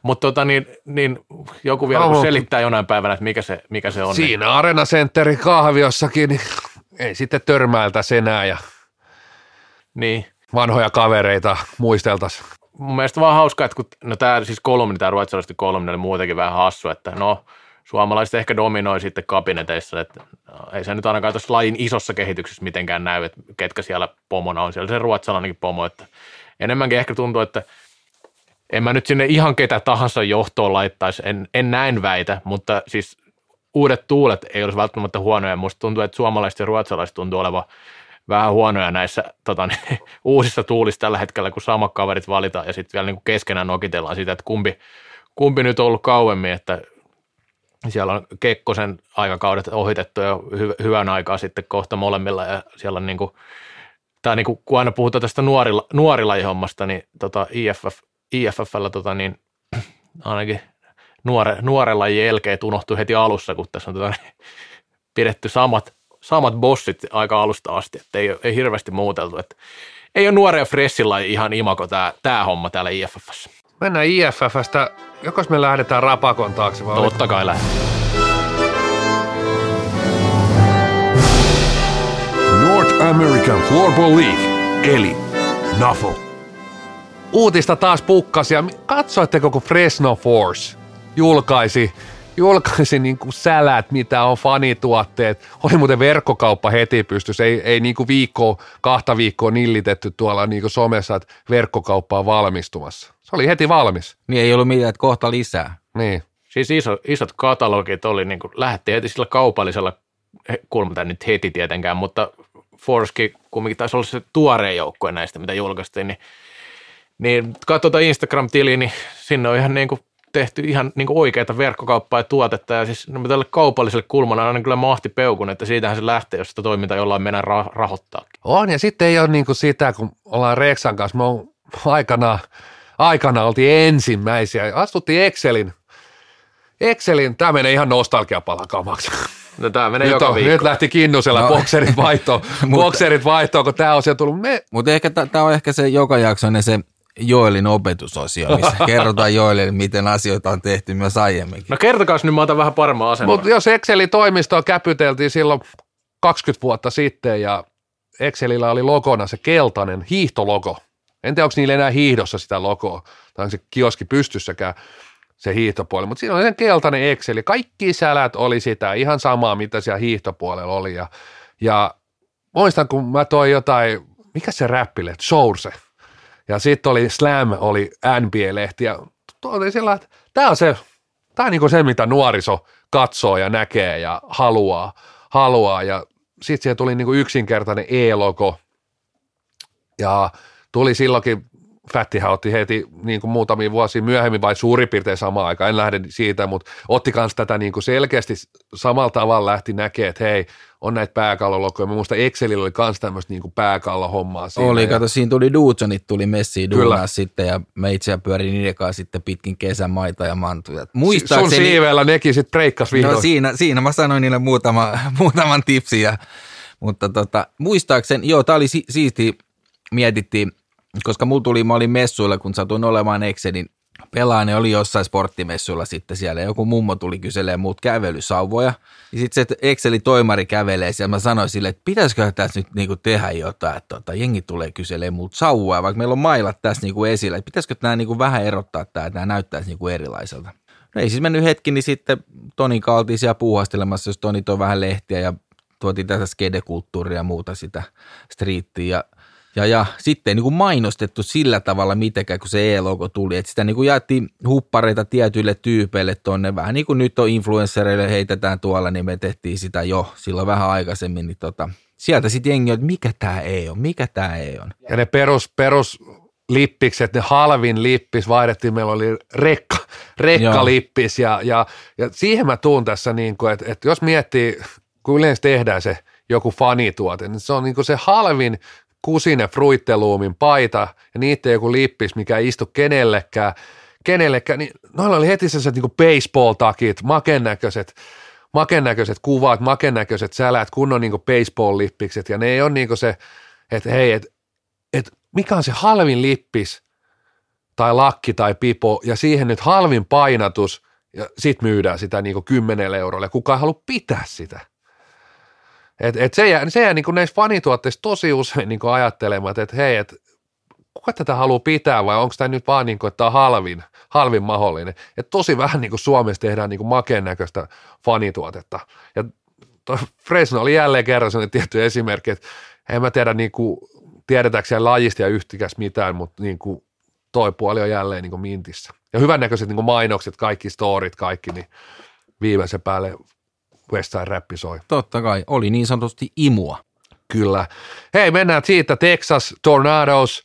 Mutta tota, niin, niin, joku vielä kun selittää jonain päivänä, että mikä se, mikä se on. Niin, Siinä Arena Centerin kahviossakin, niin ei sitten törmäiltäisi enää ja niin, vanhoja kavereita muisteltaisiin. Mun mielestä vaan hauskaa, että kun, no tämä siis kolumni, tämä ruotsalaisten kolumni oli muutenkin vähän hassu, että no suomalaiset ehkä dominoi sitten kabineteissa, että no, ei se nyt ainakaan tuossa lajin isossa kehityksessä mitenkään näy, että ketkä siellä pomona on, siellä se ruotsalainenkin pomo, että enemmänkin ehkä tuntuu, että en mä nyt sinne ihan ketä tahansa johtoon laittaisi, en, en näin väitä, mutta siis uudet tuulet ei olisi välttämättä huonoja. Musta tuntuu, että suomalaiset ja ruotsalaiset tuntuu olevan vähän huonoja näissä tota, niin, *laughs* uusissa tuulissa tällä hetkellä, kun samat kaverit valitaan ja sitten vielä niin kuin keskenään nokitellaan sitä, että kumpi, kumpi nyt on ollut kauemmin, että siellä on Kekkosen aikakaudet ohitettu jo hy- hyvän aikaa sitten kohta molemmilla ja siellä on niin kuin, tai niin kuin, kun aina puhutaan tästä nuorilla, nuorilajihommasta, niin tota IFF, IFFllä tota niin, *clears throat* ainakin nuore, nuoren lajin elkeet unohtui heti alussa, kun tässä on tota, niin, pidetty samat, samat bossit aika alusta asti, että ei, ei hirveästi muuteltu, että ei ole freshin laji ihan imako tämä, tämä homma täällä IFFssä. Mennään IFFstä, jokos me lähdetään Rapakon taakse vai Totta kai lähde. North American Floorball League, eli NAFL. uutista taas pukkasi ja katsoitteko kun Fresno Force julkaisi, julkaisi *laughs* niin kuin sälät, mitä on fanituotteet. Oli muuten verkkokauppa heti pystys, ei, ei niin kuin viikkoa, kahta viikkoa nillitetty tuolla niin kuin somessa, että verkkokauppa on valmistumassa. Se oli heti valmis. Niin ei ollut mitään, että kohta lisää. Niin. Siis iso, isot katalogit oli, niin kuin, lähti heti sillä kaupallisella kulmata nyt heti tietenkään, mutta Forski kumminkin taisi olla se tuoreen joukkue näistä, mitä julkaistiin, niin, niin katsotaan Instagram-tiliä, niin sinne on ihan niin kuin tehty ihan niin kuin oikeita verkkokauppaa ja tuotetta, ja siis no, tälle kaupalliselle kulmalle on aina kyllä mahti peukun, että siitähän se lähtee, jos sitä toimintaa jollain mennään ra- rahoittaa. On, ja sitten ei ole niin kuin sitä, kun ollaan Reksan kanssa, me on aikana, aikana oltiin ensimmäisiä, astuttiin Excelin, Excelin, tämä menee ihan nostalgiapalakamaksi. No tämä menee Nyt, joka on, viikko. nyt lähti Kinnusella No. bokserit vaihtoon, *laughs* bokserit vaihtoon, kun tämä on sieltä tullut. Me, Mutta ehkä tämä on ehkä se joka jaksoinen se Joelin opetusosio, missä *laughs* kerrotaan Joelille, miten asioita on tehty myös aiemminkin. No kertokaas nyt, mä otan vähän paremman asennon. mutta jos Excelin toimistoa käpyteltiin silloin 20 vuotta sitten ja Excelillä oli logona se keltainen hiihtologo. En tiedä, onko niillä enää hiihdossa sitä logoa, tai onko se kioski pystyssäkään se hiihtopuoli, mutta siinä oli sen keltainen Exceli. Kaikki sälät oli sitä, ihan samaa, mitä siellä hiihtopuolella oli. Ja, ja muistan, kun mä toin jotain, mikä se räppile, Source. Ja sitten oli Slam, oli NBA-lehti, ja oli sillä, että tämä on se, tämä on niinku se, mitä nuoriso katsoo ja näkee ja haluaa. haluaa. Ja sitten siihen tuli niinku yksinkertainen E-logo, ja tuli silloinkin Fättihän otti heti niin kuin muutamia vuosia myöhemmin vai suurin piirtein samaan aikaan, en lähde siitä, mutta otti myös tätä niin kuin selkeästi samalla tavalla lähti näkemään, että hei, näitä pääkallolokkoja. Mä muistan Excelillä oli myös tämmöistä niin pääkallohommaa siinä. Oli, ja, kato, siinä tuli Dudsonit tuli messiin Kyllä. duunaa sitten ja me itse pyörin niiden kanssa sitten pitkin kesän maita ja mantuja. sun Muistaakseni, siiveellä nekin sitten breikkas vihdoin. no siinä, siinä mä sanoin niille muutama, *laughs* muutaman tipsin, ja, mutta tota, muistaakseni, joo, tää oli si- siisti, mietittiin, koska mulla tuli, mä olin messuilla, kun satuin olemaan Excelin pelaa, ne oli jossain sporttimessuilla sitten siellä. Joku mummo tuli kyselemään muut kävelysauvoja. Ja sitten se Excelin toimari kävelee siellä. Mä sanoin sille, että pitäisikö tässä nyt niinku tehdä jotain, että tota, jengi tulee kyselemään muut sauvoja, vaikka meillä on mailat tässä niinku esillä. Että pitäisikö nämä niinku vähän erottaa tämä, että nämä näyttäisi niinku erilaiselta. No ei siis mennyt hetki, niin sitten kanssa oltiin siellä puuhastelemassa, jos Toni toi vähän lehtiä ja tuotiin tätä skedekulttuuria ja muuta sitä striittiä. Ja, ja sitten niin kuin mainostettu sillä tavalla mitenkään, kun se E-logo tuli. Että sitä niin kuin jaettiin huppareita tietyille tyypeille tonne. Vähän niin kuin nyt on influenssereille heitetään tuolla, niin me tehtiin sitä jo silloin vähän aikaisemmin. Niin tota, sieltä sitten jengi on, että mikä tämä ei on, mikä tämä ei on. Ja ne perus, perus lippikset, ne halvin lippis vaihdettiin, meillä oli rekka, rekkalippis ja, ja, ja, siihen mä tuun tässä, niin kuin, että, että jos miettii, kun yleensä tehdään se joku fanituote, niin se on niin kuin se halvin kusinen fruitteluumin paita ja niitä joku lippis, mikä ei istu kenellekään, kenellekään, niin noilla oli heti sellaiset niin baseball-takit, makennäköiset, makennäköiset kuvat, makennäköiset sälät, kunnon niin baseball-lippikset ja ne ei ole niin se, että hei, että et mikä on se halvin lippis tai lakki tai pipo ja siihen nyt halvin painatus ja sit myydään sitä niin 10 eurolla ja kukaan ei halua pitää sitä. Et, et se jää, se jää niin näissä fanituotteissa tosi usein niin ajattelemaan, että hei, et kuka tätä haluaa pitää vai onko tämä nyt vaan niin kuin, että tämä on halvin, halvin mahdollinen. Et tosi vähän niin kuin Suomessa tehdään niin makeen näköistä fanituotetta. Ja Fresno oli jälleen kerran sellainen tietty esimerkki, että en mä tiedä niin kuin, tiedetäänkö siellä lajista ja yhtikäs mitään, mutta niin kuin toi puoli on jälleen niin kuin mintissä. Ja hyvännäköiset niin kuin mainokset, kaikki storit, kaikki, niin viimeisen päälle Westside Rappi soi. Totta kai, oli niin sanotusti imua. Kyllä. Hei, mennään siitä. Texas Tornadoes.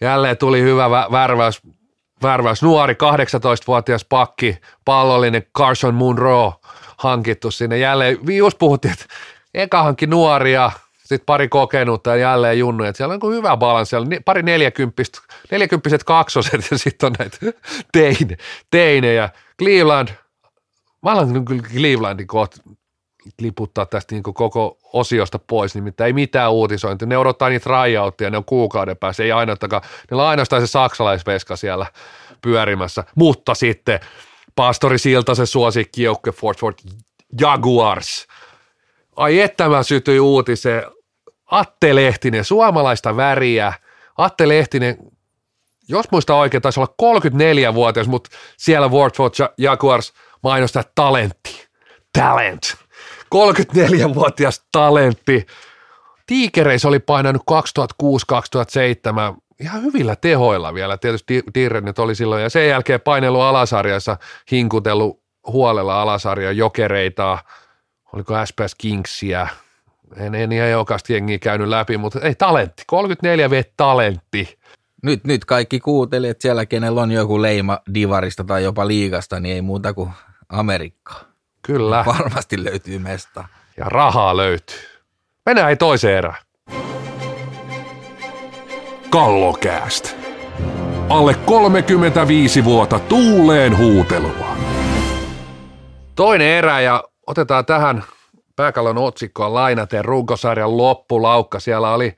Jälleen tuli hyvä vä- värväys, värväys. Nuori 18-vuotias pakki, pallollinen Carson Munro hankittu sinne. Jälleen, just puhuttiin, että eka hankki nuoria, sitten pari kokenutta ja jälleen junnuja. Siellä on niin hyvä balanssi. Siellä on pari neljäkymppiset, neljäkymppiset kaksoset ja sitten on näitä *laughs* teine, teinejä. Cleveland, mä alan kyllä Clevelandin kohta liputtaa tästä niin koko osiosta pois, nimittäin ei mitään uutisointia. Ne odottaa niitä rajauttia, ne on kuukauden päässä, ei ainoastaan, ne on ainoastaan se saksalaisveska siellä pyörimässä, mutta sitten Pastori Siltasen suosikkijoukkue Fort Fort Jaguars. Ai että mä sytyin uutiseen. Atte Lehtinen, suomalaista väriä. Atte Lehtinen, jos muista oikein, taisi olla 34-vuotias, mutta siellä Fort Jaguars mainostaa talentti. Talent 34-vuotias talentti. Tiikereissä oli painanut 2006-2007 ihan hyvillä tehoilla vielä. Tietysti Dirrennet oli silloin ja sen jälkeen painellut alasarjassa, hinkutellut huolella alasarja jokereita, oliko SPS Kingsia, en, en ihan jokaista jengiä käynyt läpi, mutta ei talentti, 34 v talentti. Nyt, nyt kaikki kuuntelijat siellä, kenellä on joku leima divarista tai jopa liigasta, niin ei muuta kuin Amerikkaa. Kyllä. Varmasti löytyy mesta. Ja rahaa löytyy. Mennään ei toiseen erään. Kallokääst. Alle 35 vuotta tuuleen huutelua. Toinen erä ja otetaan tähän pääkallon otsikkoon lainaten runkosarjan loppulaukka. Siellä oli,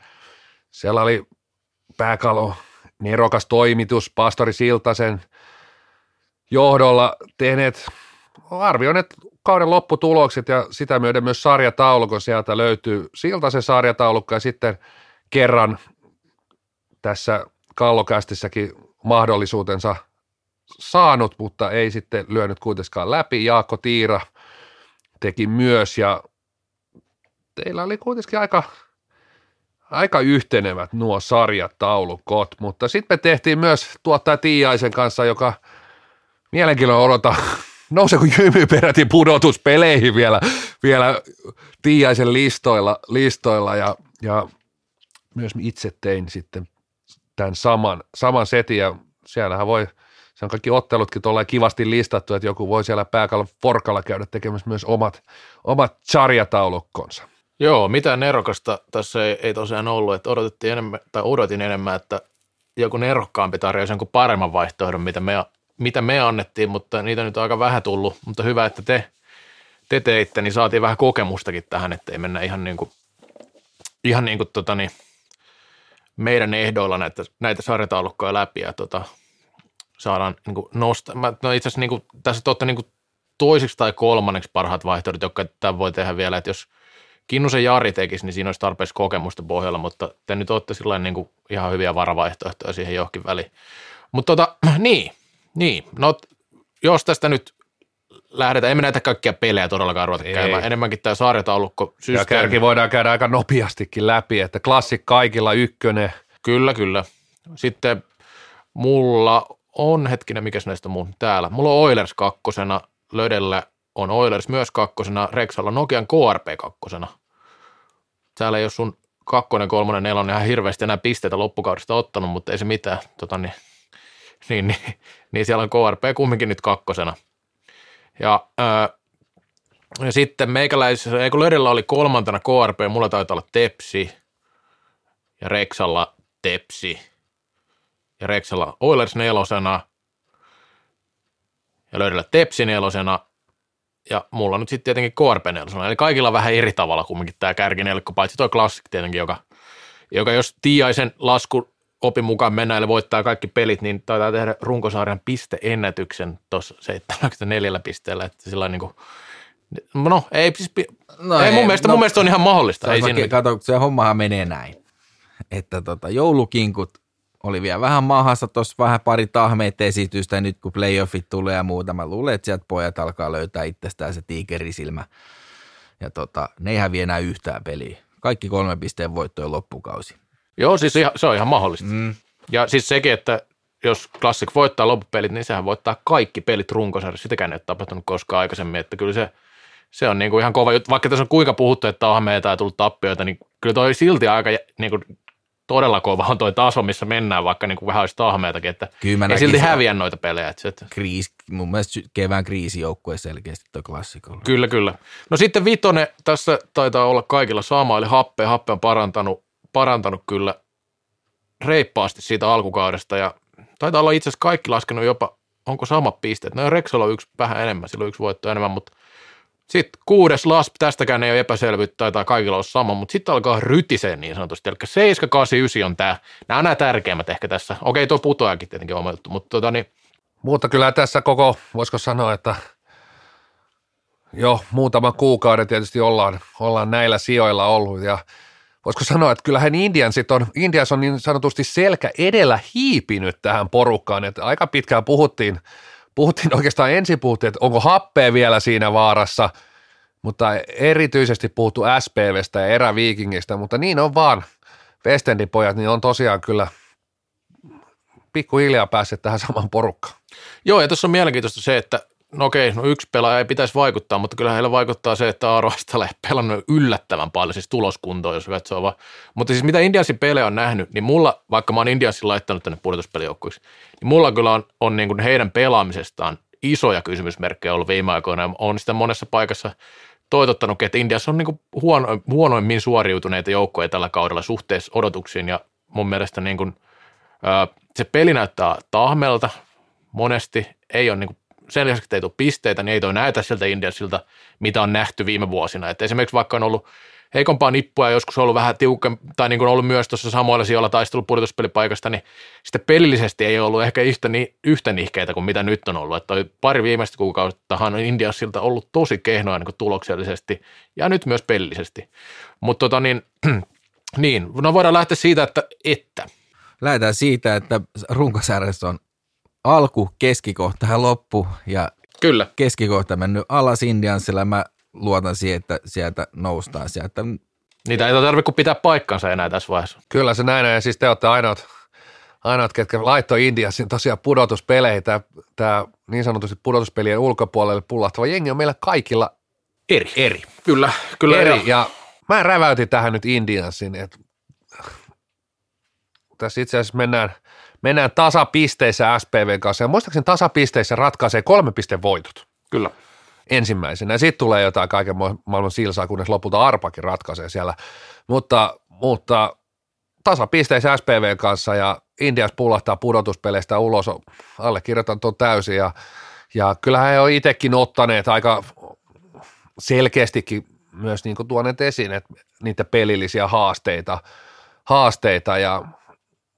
siellä oli pääkallon nerokas toimitus Pastori Siltasen johdolla tehneet arvioineet kauden lopputulokset ja sitä myöden myös sarjataulukon sieltä löytyy Siltasen sarjataulukko ja sitten kerran tässä kallokästissäkin mahdollisuutensa saanut, mutta ei sitten lyönyt kuitenkaan läpi. Jaakko Tiira teki myös ja teillä oli kuitenkin aika, aika yhtenevät nuo sarjataulukot, mutta sitten me tehtiin myös tuottaja Tiiaisen kanssa, joka mielenkiinnolla odota, nouseeko Jymy peräti pudotuspeleihin vielä, vielä Tiiaisen listoilla, listoilla ja, ja myös itse tein sitten tämän saman, saman setin ja siellähän voi, se on kaikki ottelutkin tuolla kivasti listattu, että joku voi siellä pääkalla forkalla käydä tekemässä myös omat, omat sarjataulukkonsa. Joo, mitään nerokasta tässä ei, ei tosiaan ollut, että odotettiin enemmän, tai odotin enemmän, että joku nerokkaampi tarjoaisi jonkun paremman vaihtoehdon, mitä me, mitä me annettiin, mutta niitä nyt on aika vähän tullut, mutta hyvä, että te, te teitte, niin saatiin vähän kokemustakin tähän, että ei mennä ihan niin kuin, ihan niin kuin tota niin, meidän ehdoilla näitä, näitä sarjataulukkoja läpi ja tota, saadaan niin kuin nostaa. No itse asiassa niin kuin, tässä totta niin kuin toiseksi tai kolmanneksi parhaat vaihtoehdot, jotka tämä voi tehdä vielä, että jos Kinnusen Jari tekisi, niin siinä olisi tarpeeksi kokemusta pohjalla, mutta te nyt olette niin kuin ihan hyviä varavaihtoehtoja siihen johonkin väliin. Mutta tota, *clears throat* niin, niin, no jos tästä nyt lähdetään, emme näitä kaikkia pelejä todellakaan ruveta Ei. käymään, enemmänkin tämä sarjataulukko Ja kärki voidaan käydä aika nopeastikin läpi, että klassik kaikilla ykkönen, Kyllä, kyllä. Sitten mulla on, hetkinen, mikäs näistä mun täällä, mulla on Oilers kakkosena, Lödellä on Oilers myös kakkosena, Rexalla Nokian KRP kakkosena. Täällä ei ole sun kakkonen, kolmonen, nelonen ihan hirveästi enää pisteitä loppukaudesta ottanut, mutta ei se mitään. Tota, niin, niin, niin, niin, siellä on KRP kumminkin nyt kakkosena. Ja, ää, ja sitten meikäläisessä, ei kun Lödellä oli kolmantena KRP, mulla taitaa olla Tepsi, ja Rexalla Tepsi ja Rexalla Oilers nelosena ja löydellä Tepsi nelosena ja mulla nyt sitten tietenkin KRP nelosena. Eli kaikilla vähän eri tavalla kumminkin tämä kärkinelikko, paitsi tuo Classic tietenkin, joka, joka jos Tiaisen lasku opin mukaan mennään ja voittaa kaikki pelit, niin taitaa tehdä runkosarjan pisteennätyksen tuossa 74 pisteellä, että sillä niin kuin, no ei, siis, no, ei, mun, mielestä, mun mielestä on ihan mahdollista. Ei Se, siinä, kato, se hommahan menee näin, että tota, joulukinkut oli vielä vähän mahassa tuossa vähän pari tahmeet esitystä nyt kun playoffit tulee ja muuta, mä luulen, että sieltä pojat alkaa löytää itsestään se tiikerisilmä. Ja tota, ne ei häviä enää yhtään peliä. Kaikki kolme pisteen voittojen loppukausi. Joo, siis ihan, se on ihan mahdollista. Mm. Ja siis sekin, että jos Classic voittaa loppupelit, niin sehän voittaa kaikki pelit runkosarjassa. Sitäkään ei ole tapahtunut koskaan aikaisemmin, että kyllä se, se on niin kuin ihan kova juttu. Vaikka tässä on kuinka puhuttu, että on meitä ja tullut tappioita, niin kyllä toi silti aika niin kuin todella kova on toi taso, missä mennään, vaikka niin kuin vähän olisi tahmeitakin, että Kyllä ei silti häviä noita pelejä. Että se, että Kriis, mun mielestä kevään kriisijoukkue selkeästi tuo klassikolla. Kyllä, kyllä. No sitten vitonen, tässä taitaa olla kaikilla sama, eli Happe. Happe on parantanut, parantanut kyllä reippaasti siitä alkukaudesta ja taitaa olla itse asiassa kaikki laskenut jopa, onko sama pisteet. No Rexalla on yksi vähän enemmän, sillä on yksi voitto enemmän, mutta sitten kuudes LASP, tästäkään ei ole epäselvyyttä, taitaa kaikilla olla sama, mutta sitten alkaa rytiseen niin sanotusti, eli 7, 8, 9 on tämä, nämä nämä tärkeimmät ehkä tässä. Okei, tuo putoajakin tietenkin on oma juttu, mutta tota niin, Mutta kyllä tässä koko, voisiko sanoa, että jo muutama kuukauden tietysti ollaan, ollaan näillä sijoilla ollut ja voisiko sanoa, että kyllähän Indiansit on, Indians on niin sanotusti selkä edellä hiipinyt tähän porukkaan, että aika pitkään puhuttiin, puhuttiin oikeastaan ensin puhuttiin, että onko happea vielä siinä vaarassa, mutta erityisesti puhuttu SPVstä ja eräviikingistä, mutta niin on vaan, Westendin pojat, niin on tosiaan kyllä pikkuhiljaa päässeet tähän samaan porukkaan. Joo, ja tuossa on mielenkiintoista se, että no okei, no yksi pelaaja ei pitäisi vaikuttaa, mutta kyllä heillä vaikuttaa se, että Aaro Astala ei pelannut yllättävän paljon, siis tuloskuntoon, jos katsoo vaan. Mutta siis mitä Indiansin pelejä on nähnyt, niin mulla, vaikka mä oon Indiansin laittanut tänne pudotuspelijoukkuiksi, niin mulla kyllä on, on niin kuin heidän pelaamisestaan isoja kysymysmerkkejä ollut viime aikoina. On sitä monessa paikassa toitottanutkin, että Indiassa on niin kuin huono, huonoimmin suoriutuneita joukkoja tällä kaudella suhteessa odotuksiin, ja mun mielestä niin kuin, se peli näyttää tahmelta monesti, ei ole niin kuin, sen lisäksi, että ei tule pisteitä, niin ei toi näytä siltä Indiansilta, mitä on nähty viime vuosina. Et esimerkiksi vaikka on ollut heikompaa nippua ja joskus ollut vähän tiukken, tai niin kuin ollut myös tuossa samoilla sijoilla taistellut pudotuspelipaikasta, niin sitten pelillisesti ei ollut ehkä yhtä, ni, yhtä nihkeitä kuin mitä nyt on ollut. Että toi pari viimeistä kuukauttahan on Indiansilta ollut tosi kehnoa niin tuloksellisesti ja nyt myös pelillisesti. Mutta tota niin, *clears throat* niin, no voidaan lähteä siitä, että, että Lähdetään siitä, että runkosarjassa on alku, keskikohta ja loppu ja kyllä, keskikohta mennyt alas Indiansilla. Mä luotan siihen, että sieltä noustaan sieltä. niitä ei tarvitse kuin pitää paikkansa enää tässä vaiheessa. Kyllä se näin on, ja siis te olette ainoat, ainoat ketkä laittoi Indiasin tosiaan pudotuspeleihin. Tämä, tämä niin sanotusti pudotuspelien ulkopuolelle pullahtava jengi on meillä kaikilla Eri. Eri. Kyllä, kyllä eri. Ja mä räväytin tähän nyt Indiansin, että tässä itse asiassa mennään, mennään tasapisteissä SPV kanssa, ja muistaakseni tasapisteissä ratkaisee kolme pisteen voitot. Kyllä. ensimmäisenä, ja sitten tulee jotain kaiken ma- maailman silsaa, kunnes lopulta Arpakin ratkaisee siellä, mutta, mutta tasapisteissä SPV kanssa, ja Indias pullahtaa pudotuspeleistä ulos, allekirjoitan tuon täysin, ja, ja kyllähän he on itsekin ottaneet aika selkeästikin myös niin kuin tuoneet esiin, että niitä pelillisiä haasteita, haasteita ja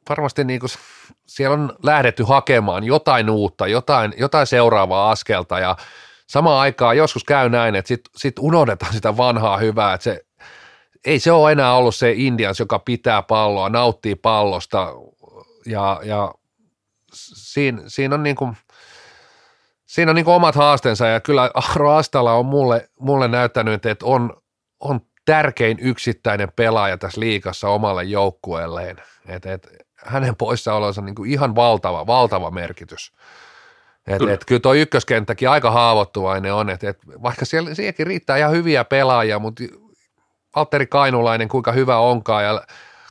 varmasti niin kuin siellä on lähdetty hakemaan jotain uutta, jotain, jotain seuraavaa askelta ja samaan aikaan joskus käy näin, että sitten sit unohdetaan sitä vanhaa hyvää, että se, ei se ole enää ollut se Indians, joka pitää palloa, nauttii pallosta ja, ja siinä, siinä on niin kuin, siinä on niin omat haasteensa ja kyllä Aro Astala on mulle, mulle näyttänyt, että on, on tärkein yksittäinen pelaaja tässä liikassa omalle joukkueelleen. Et, et, hänen poissaolonsa on niin kuin ihan valtava, valtava merkitys. Et, kyllä. Et, kyllä tuo ykköskenttäkin aika haavoittuvainen on, että et, vaikka siellä, sielläkin riittää ihan hyviä pelaajia, mutta Valtteri Kainulainen, kuinka hyvä onkaan ja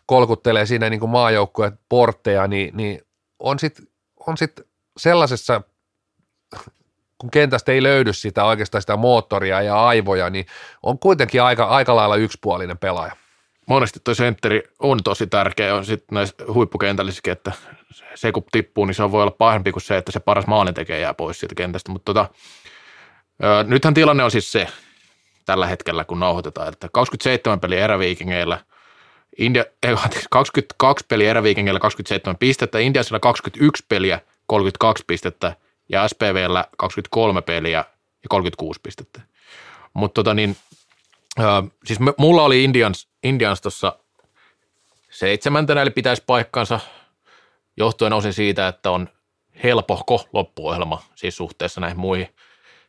kolkuttelee siinä niin kuin maajoukkueet portteja, niin, niin on sitten on sit sellaisessa kun kentästä ei löydy sitä oikeastaan sitä moottoria ja aivoja, niin on kuitenkin aika, aika lailla yksipuolinen pelaaja. Monesti tuo sentteri on tosi tärkeä, on sitten näissä huippukentällisissäkin, että se kun tippuu, niin se voi olla pahempi kuin se, että se paras tekee jää pois siitä kentästä, mutta tota, nythän tilanne on siis se tällä hetkellä, kun nauhoitetaan, että 27 peliä eräviikingeillä, India, 22 peliä eräviikingeillä 27 pistettä, Indiasilla 21 peliä 32 pistettä – ja SPVllä 23 peliä ja 36 pistettä. Mutta tota niin, siis me, mulla oli Indians, Indians tuossa seitsemäntenä, eli pitäisi paikkansa johtuen osin siitä, että on helpohko loppuohjelma siis suhteessa näihin muihin.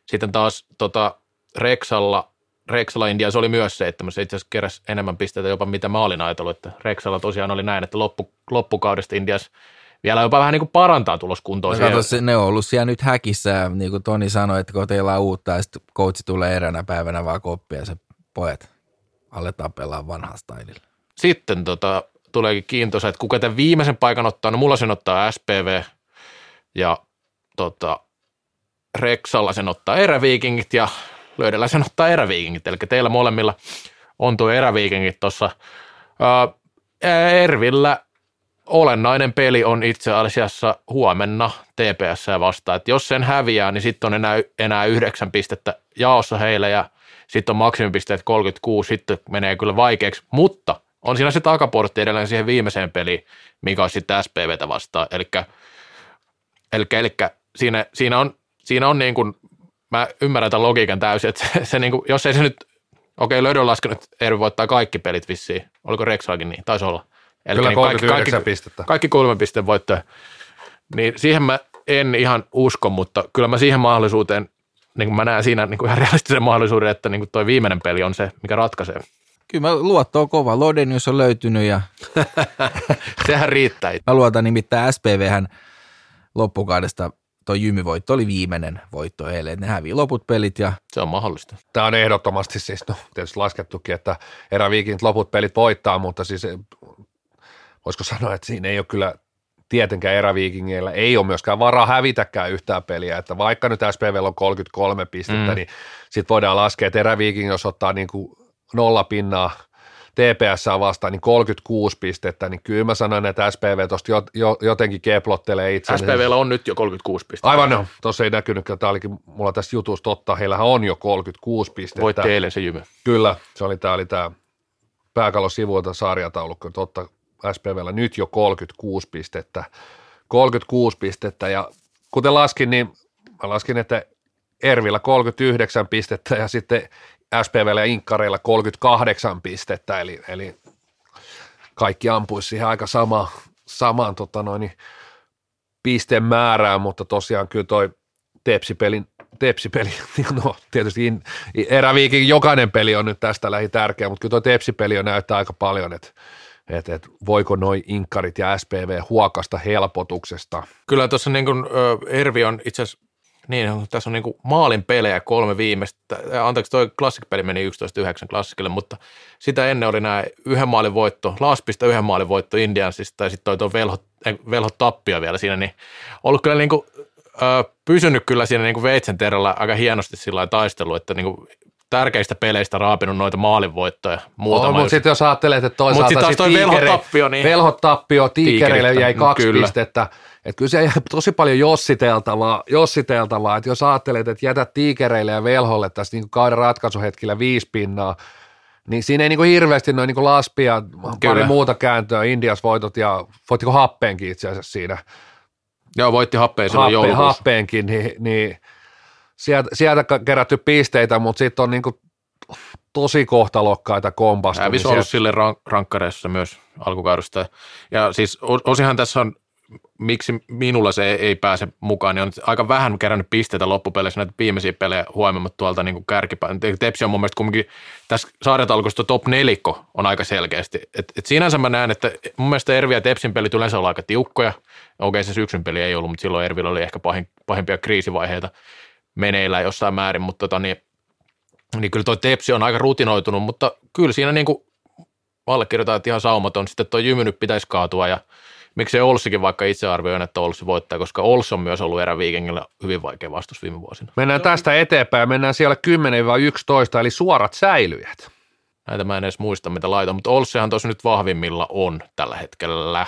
Sitten taas tota, Rexalla, Rexalla Indians oli myös seitsemäs, itse asiassa keräsi enemmän pisteitä jopa mitä mä olin ajatellut, että Rexalla tosiaan oli näin, että loppu, loppukaudesta Indias – vielä jopa vähän niin kuin parantaa tuloskuntoa. No, kato, se, ne on ollut siellä nyt häkissä, niin kuin Toni sanoi, että kun teillä on uutta ja sitten coachi tulee eränä päivänä vaan koppia ja se pojat aletaan pelaa vanhaa stylilla. Sitten tota, tuleekin kiintoisa, että kuka tämän viimeisen paikan ottaa, no mulla sen ottaa SPV ja tota, Rexalla sen ottaa eräviikingit ja löydellä sen ottaa eräviikingit, eli teillä molemmilla on tuo eräviikingit tuossa. Ervillä olennainen peli on itse asiassa huomenna TPS vastaan. että jos sen häviää, niin sitten on enää, enää yhdeksän pistettä jaossa heille ja sitten on maksimipisteet 36, sitten menee kyllä vaikeaksi, mutta on siinä se takaportti edelleen siihen viimeiseen peliin, mikä on sitten SPVtä vastaan. Eli, siinä, siinä, on, siinä on niin kuin, mä ymmärrän tämän logiikan täysin, että se, se niin kuin, jos ei se nyt, okei okay, löydön laskenut, Ervi voittaa kaikki pelit vissiin, oliko Rexallakin niin, taisi olla. Eli Kyllä niin kaikki, kaikki, pistettä. Kaikki kolme pisteen voittoja. Niin siihen mä en ihan usko, mutta kyllä mä siihen mahdollisuuteen, niin kuin mä näen siinä niin kuin ihan realistisen mahdollisuuden, että niin kuin toi viimeinen peli on se, mikä ratkaisee. Kyllä mä luotto on kova. Lodenius on löytynyt ja... *laughs* Sehän riittää. Mä luotan nimittäin SPVhän loppukaudesta toi jymyvoitto oli viimeinen voitto eilen. Ne hävii loput pelit ja... Se on mahdollista. Tämä on ehdottomasti siis, no tietysti laskettukin, että eräviikint loput pelit voittaa, mutta siis voisiko sanoa, että siinä ei ole kyllä tietenkään eräviikingeillä ei ole myöskään varaa hävitäkään yhtään peliä, että vaikka nyt SPV on 33 pistettä, mm. niin sitten voidaan laskea, että eräviiking, jos ottaa niin kuin nolla pinnaa TPS vastaan, niin 36 pistettä, niin kyllä mä sanoin, että SPV tuosta jo, jo, jotenkin keplottelee itse. SPVllä on nyt jo 36 pistettä. Aivan no, tuossa ei näkynyt, että tämä olikin mulla tässä jutussa totta, heillähän on jo 36 pistettä. Voitte eilen se jymy. Kyllä, se oli tämä, oli tämä pääkallon sivuilta sarjataulukko, totta, SPVllä nyt jo 36 pistettä. 36 pistettä ja kuten laskin, niin mä laskin, että Ervillä 39 pistettä ja sitten SPVllä ja Inkkareilla 38 pistettä, eli, eli kaikki ampuisi siihen aika sama, samaan tota noin, pisteen määrään, mutta tosiaan kyllä toi Tepsipelin, Tepsipeli, *laughs* no tietysti in, eräviikin jokainen peli on nyt tästä lähi tärkeä, mutta kyllä toi Tepsipeli on näyttää aika paljon, että että et voiko noi inkkarit ja SPV huokasta helpotuksesta. Kyllä tuossa niin kuin, Ervi on itse asiassa niin, tässä on niinku maalin pelejä kolme viimeistä. Anteeksi, toi Classic-peli meni 11-9 klassikille, mutta sitä ennen oli nämä yhden maalin voitto, Laspista yhden maalin voitto Indiansista ja sitten toi, toi velho, velho tappio vielä siinä, niin ollut kyllä niinku, ö, pysynyt kyllä siinä niinku veitsen terällä aika hienosti sillä taistelu, että niinku tärkeistä peleistä raapinut noita maalinvoittoja. Muutama, mutta sitten jos ajattelet, että toisaalta Mut sit toi velhotappio, niin... velhotappio, tiikereille jäi kaksi kyllä. pistettä, että kyllä se jäi *laughs* tosi paljon jossiteltavaa, jossiteltavaa, että jos ajattelet, että jätät tiikereille ja velholle tässä niin kauden ratkaisuhetkillä viisi pinnaa, niin siinä ei niin hirveästi noin niin laspia, Kyllä. pari muuta kääntöä, Indias voitot ja voittiko happeenkin itse asiassa siinä. Joo, voitti happeen silloin Happe, Happeenkin, niin, niin sieltä, sieltä kerätty pisteitä, mutta sitten on niin kuin tosi kohtalokkaita kompastumisia. Hävisi ollut sille rankkareissa myös alkukaudesta. Ja siis osihan tässä on miksi minulla se ei pääse mukaan, niin on aika vähän kerännyt pisteitä loppupeleissä näitä viimeisiä pelejä huomioimatta tuolta niin kärkipäin. Tepsi on mun mielestä kumminkin, tässä sarjatalkoista top nelikko on aika selkeästi. Et, et sinänsä mä näen, että mun mielestä Ervi ja Tepsin pelit yleensä on aika tiukkoja. Okei, se syksyn peli ei ollut, mutta silloin Ervillä oli ehkä pahin, pahimpia kriisivaiheita meneillään jossain määrin, mutta tota, niin, niin kyllä toi Tepsi on aika rutinoitunut, mutta kyllä siinä niin kuin allekirjoitetaan, että ihan saumaton. Sitten tuo Jymy nyt pitäisi kaatua ja miksei Olssikin vaikka itse arvioin, että Olssi voittaa, koska Ols on myös ollut eräviikengillä hyvin vaikea vastus viime vuosina. Mennään tästä eteenpäin, mennään siellä 10-11, eli suorat säilyjät. Näitä mä en edes muista, mitä laitan, mutta Olssihan tuossa nyt vahvimmilla on tällä hetkellä.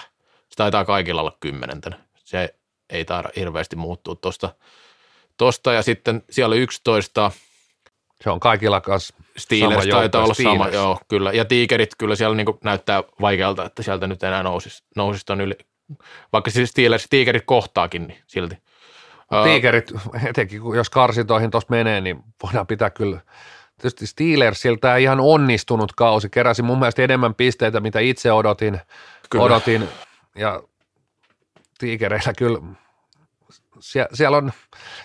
Se taitaa kaikilla olla kymmenentenä. Se ei taida hirveästi muuttua tuosta. Tosta, ja sitten siellä 11 se on kaikilla kanssa Steelers sama taitaa olla Steelers. sama, joo, kyllä. Ja Tigerit kyllä siellä niin näyttää vaikealta, että sieltä nyt enää nousisi, nousisi ton yli. Vaikka siis Steelers, Tigerit kohtaakin, niin silti. Tigerit, etenkin jos karsintoihin tuosta menee, niin voidaan pitää kyllä tietysti Steelersiltä ihan onnistunut kausi. Keräsi mun mielestä enemmän pisteitä, mitä itse odotin. Kyllä. odotin ja Tigereillä kyllä sie, siellä, on,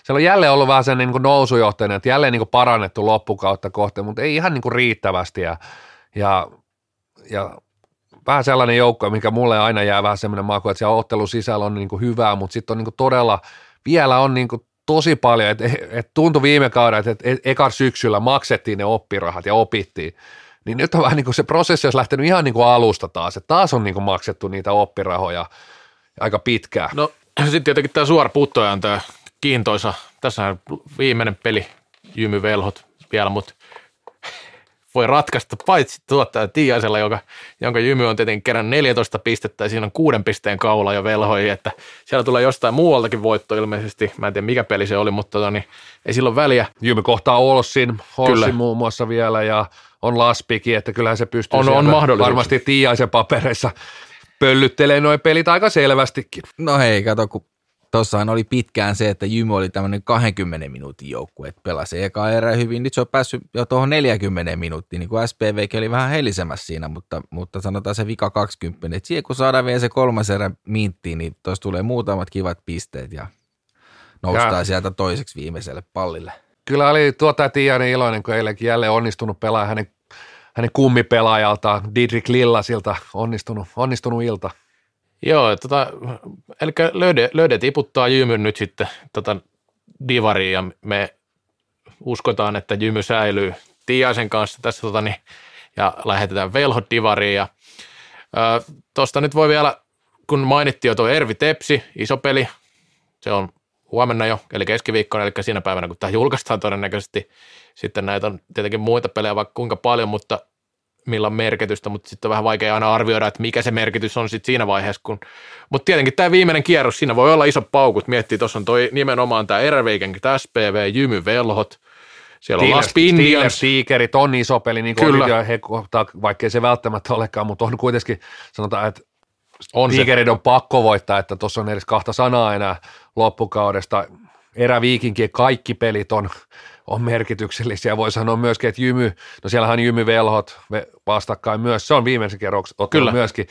siellä on jälleen ollut vähän sen niin kuin nousujohtajana, että jälleen niin kuin parannettu loppukautta kohteen, mutta ei ihan niin kuin riittävästi ja, ja, ja vähän sellainen joukko, mikä mulle aina jää vähän semmoinen maku, että siellä ottelun sisällä on niin kuin hyvää, mutta sitten on niin kuin todella, vielä on niin kuin tosi paljon, että et tuntui viime kaudella, että et, et, ekan syksyllä maksettiin ne oppirahat ja opittiin, niin nyt on vähän niin kuin se prosessi olisi lähtenyt ihan niin kuin alusta taas, että taas on niin kuin maksettu niitä oppirahoja aika pitkään. No sitten tietenkin tämä suora puttoja on tämä kiintoisa. Tässä on viimeinen peli, Jymy Velhot vielä, mutta voi ratkaista paitsi tuottaja Tiaisella, joka, jonka Jymy on tietenkin kerran 14 pistettä ja siinä on kuuden pisteen kaula jo velhoi, että siellä tulee jostain muualtakin voitto ilmeisesti. Mä en tiedä mikä peli se oli, mutta tota, niin, ei silloin väliä. Jymy kohtaa Olssin, Olssin muun muassa vielä ja on Laspikin, että kyllähän se pystyy on, on varmasti Tiaisen papereissa pöllyttelee noin pelit aika selvästikin. No hei, kato, kun tossahan oli pitkään se, että Jymy oli tämmöinen 20 minuutin joukkue, että pelasi eka erä hyvin, nyt se on päässyt jo tuohon 40 minuuttiin, niin kuin SPV oli vähän helisemässä siinä, mutta, mutta sanotaan se vika 20, että siihen kun saadaan vielä se kolmas erä minttiin, niin tuossa tulee muutamat kivat pisteet ja noustaan ja. sieltä toiseksi viimeiselle pallille. Kyllä oli tuota Tiainen iloinen, kun eilenkin jälleen onnistunut pelaa hänen hänen kummipelaajaltaan Didrik Lillasilta onnistunut, onnistunut ilta. Joo, tota, eli löydä, löydä tiputtaa Jymyn nyt sitten tota, divariin ja me uskotaan, että Jymy säilyy Tiaisen kanssa tässä tota, niin, ja lähetetään velhot divariin ja tuosta nyt voi vielä, kun mainittiin jo tuo Ervi Tepsi, iso peli, se on huomenna jo, eli keskiviikkona, eli siinä päivänä, kun tämä julkaistaan todennäköisesti. Sitten näitä on tietenkin muita pelejä vaikka kuinka paljon, mutta millä on merkitystä, mutta sitten on vähän vaikea aina arvioida, että mikä se merkitys on sitten siinä vaiheessa. Kun... Mutta tietenkin tämä viimeinen kierros, siinä voi olla iso paukut. Miettii, tuossa on toi nimenomaan tämä Erveiken, SPV, Jymy, Velhot, siellä on Las Steelers, Tigerit on iso peli, niin kuin Kyllä. he kohtaa, vaikkei se välttämättä olekaan, mutta on kuitenkin, sanotaan, että on Tigerit on pakko voittaa, että tuossa on edes kahta sanaa enää loppukaudesta. Eräviikinkien kaikki pelit on, on merkityksellisiä. Voi sanoa myöskin, että Jymy, no siellähän Jymy Velhot vastakkain myös, se on viimeisen kerroksen Kyllä. myöskin,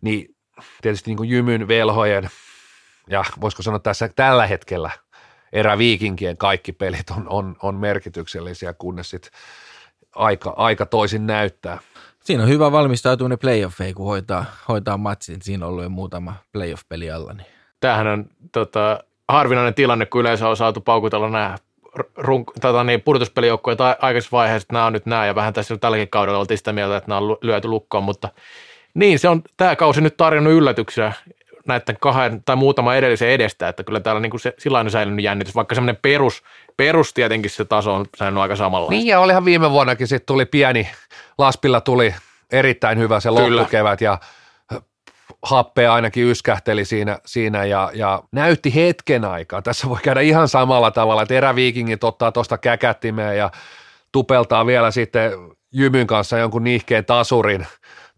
niin tietysti niin kuin Jymyn Velhojen ja voisiko sanoa tässä tällä hetkellä eräviikinkien kaikki pelit on, on, on merkityksellisiä, kunnes sitten aika, aika toisin näyttää. Siinä on hyvä valmistautuminen playoffeihin, kun hoitaa, hoitaa matsin. Siinä on ollut jo muutama playoff-peli alla. Niin. Tämähän on tota, harvinainen tilanne, kun yleensä on saatu paukutella nämä runk, tota niin, purtuspelijoukkueet aikaisessa vaiheessa, että nämä on nyt nämä, ja vähän tässä tälläkin kaudella oltiin sitä mieltä, että nämä on lyöty lukkoon, mutta niin, se on tämä kausi nyt tarjonnut yllätyksiä näiden kahden tai muutama edellisen edestä, että kyllä täällä niin se, sillä on säilynyt jännitys, vaikka semmoinen perus, perus tietenkin se taso on säilynyt aika samalla. Niin ja olihan viime vuonnakin sitten tuli pieni, Laspilla tuli erittäin hyvä se loppukevät ja happea ainakin yskähteli siinä, siinä ja, ja, näytti hetken aikaa. Tässä voi käydä ihan samalla tavalla, että eräviikingit ottaa tuosta käkättimeen ja tupeltaa vielä sitten Jymyn kanssa jonkun nihkeen tasurin,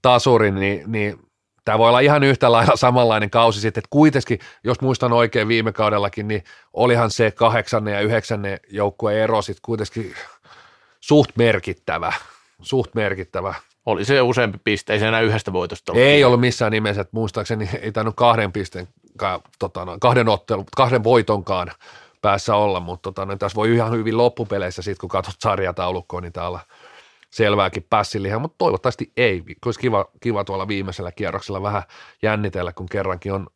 tasurin niin, niin tämä voi olla ihan yhtä lailla samanlainen kausi sitten, että kuitenkin, jos muistan oikein viime kaudellakin, niin olihan se kahdeksannen ja yhdeksännen joukkueen ero sitten kuitenkin suht merkittävä, suht merkittävä. Oli se useampi piste, ei se enää yhdestä voitosta ollut. Ei ollut missään nimessä, että muistaakseni ei tainnut kahden pisteen, tota, kahden, ottelu, kahden voitonkaan päässä olla, mutta tota, tässä voi ihan hyvin loppupeleissä sitten, kun katsot sarjataulukkoa, niin täällä selvääkin pässilihän, mutta toivottavasti ei. Olisi kiva, kiva tuolla viimeisellä kierroksella vähän jännitellä, kun kerrankin on,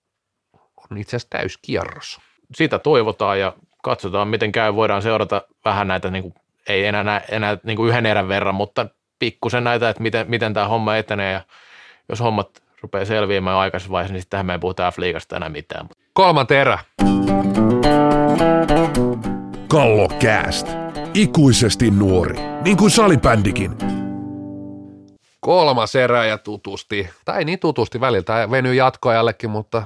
on itse asiassa täyskierros. Sitä toivotaan ja katsotaan, miten käy. Voidaan seurata vähän näitä, niin kuin, ei enää, enää niin kuin yhden erän verran, mutta pikkusen näitä, että miten, miten tämä homma etenee ja jos hommat rupeaa selviämään aikaisessa vaiheessa, niin sittenhän me ei puhuta F-liigasta enää mitään. Kolmas erä. Kallo Cast. Ikuisesti nuori, niin kuin salibändikin. Kolmas erä ja tutusti, tai niin tutusti väliltä, venyy jatkoajallekin, mutta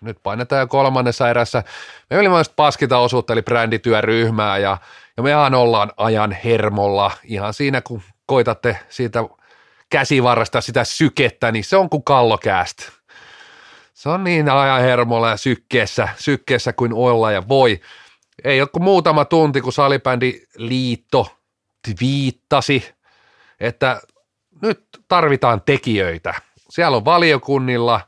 nyt painetaan jo kolmannessa erässä. Me ylimäistä paskita osuutta, eli brändityöryhmää, ja, ja mehän ollaan ajan hermolla ihan siinä, kun koitatte siitä käsivarrasta sitä sykettä, niin se on kuin kallokäästä. Se on niin ajan hermolla ja sykkeessä, sykkeessä kuin olla ja voi. Ei ole kuin muutama tunti, kun salibändi liitto viittasi, että nyt tarvitaan tekijöitä. Siellä on valiokunnilla,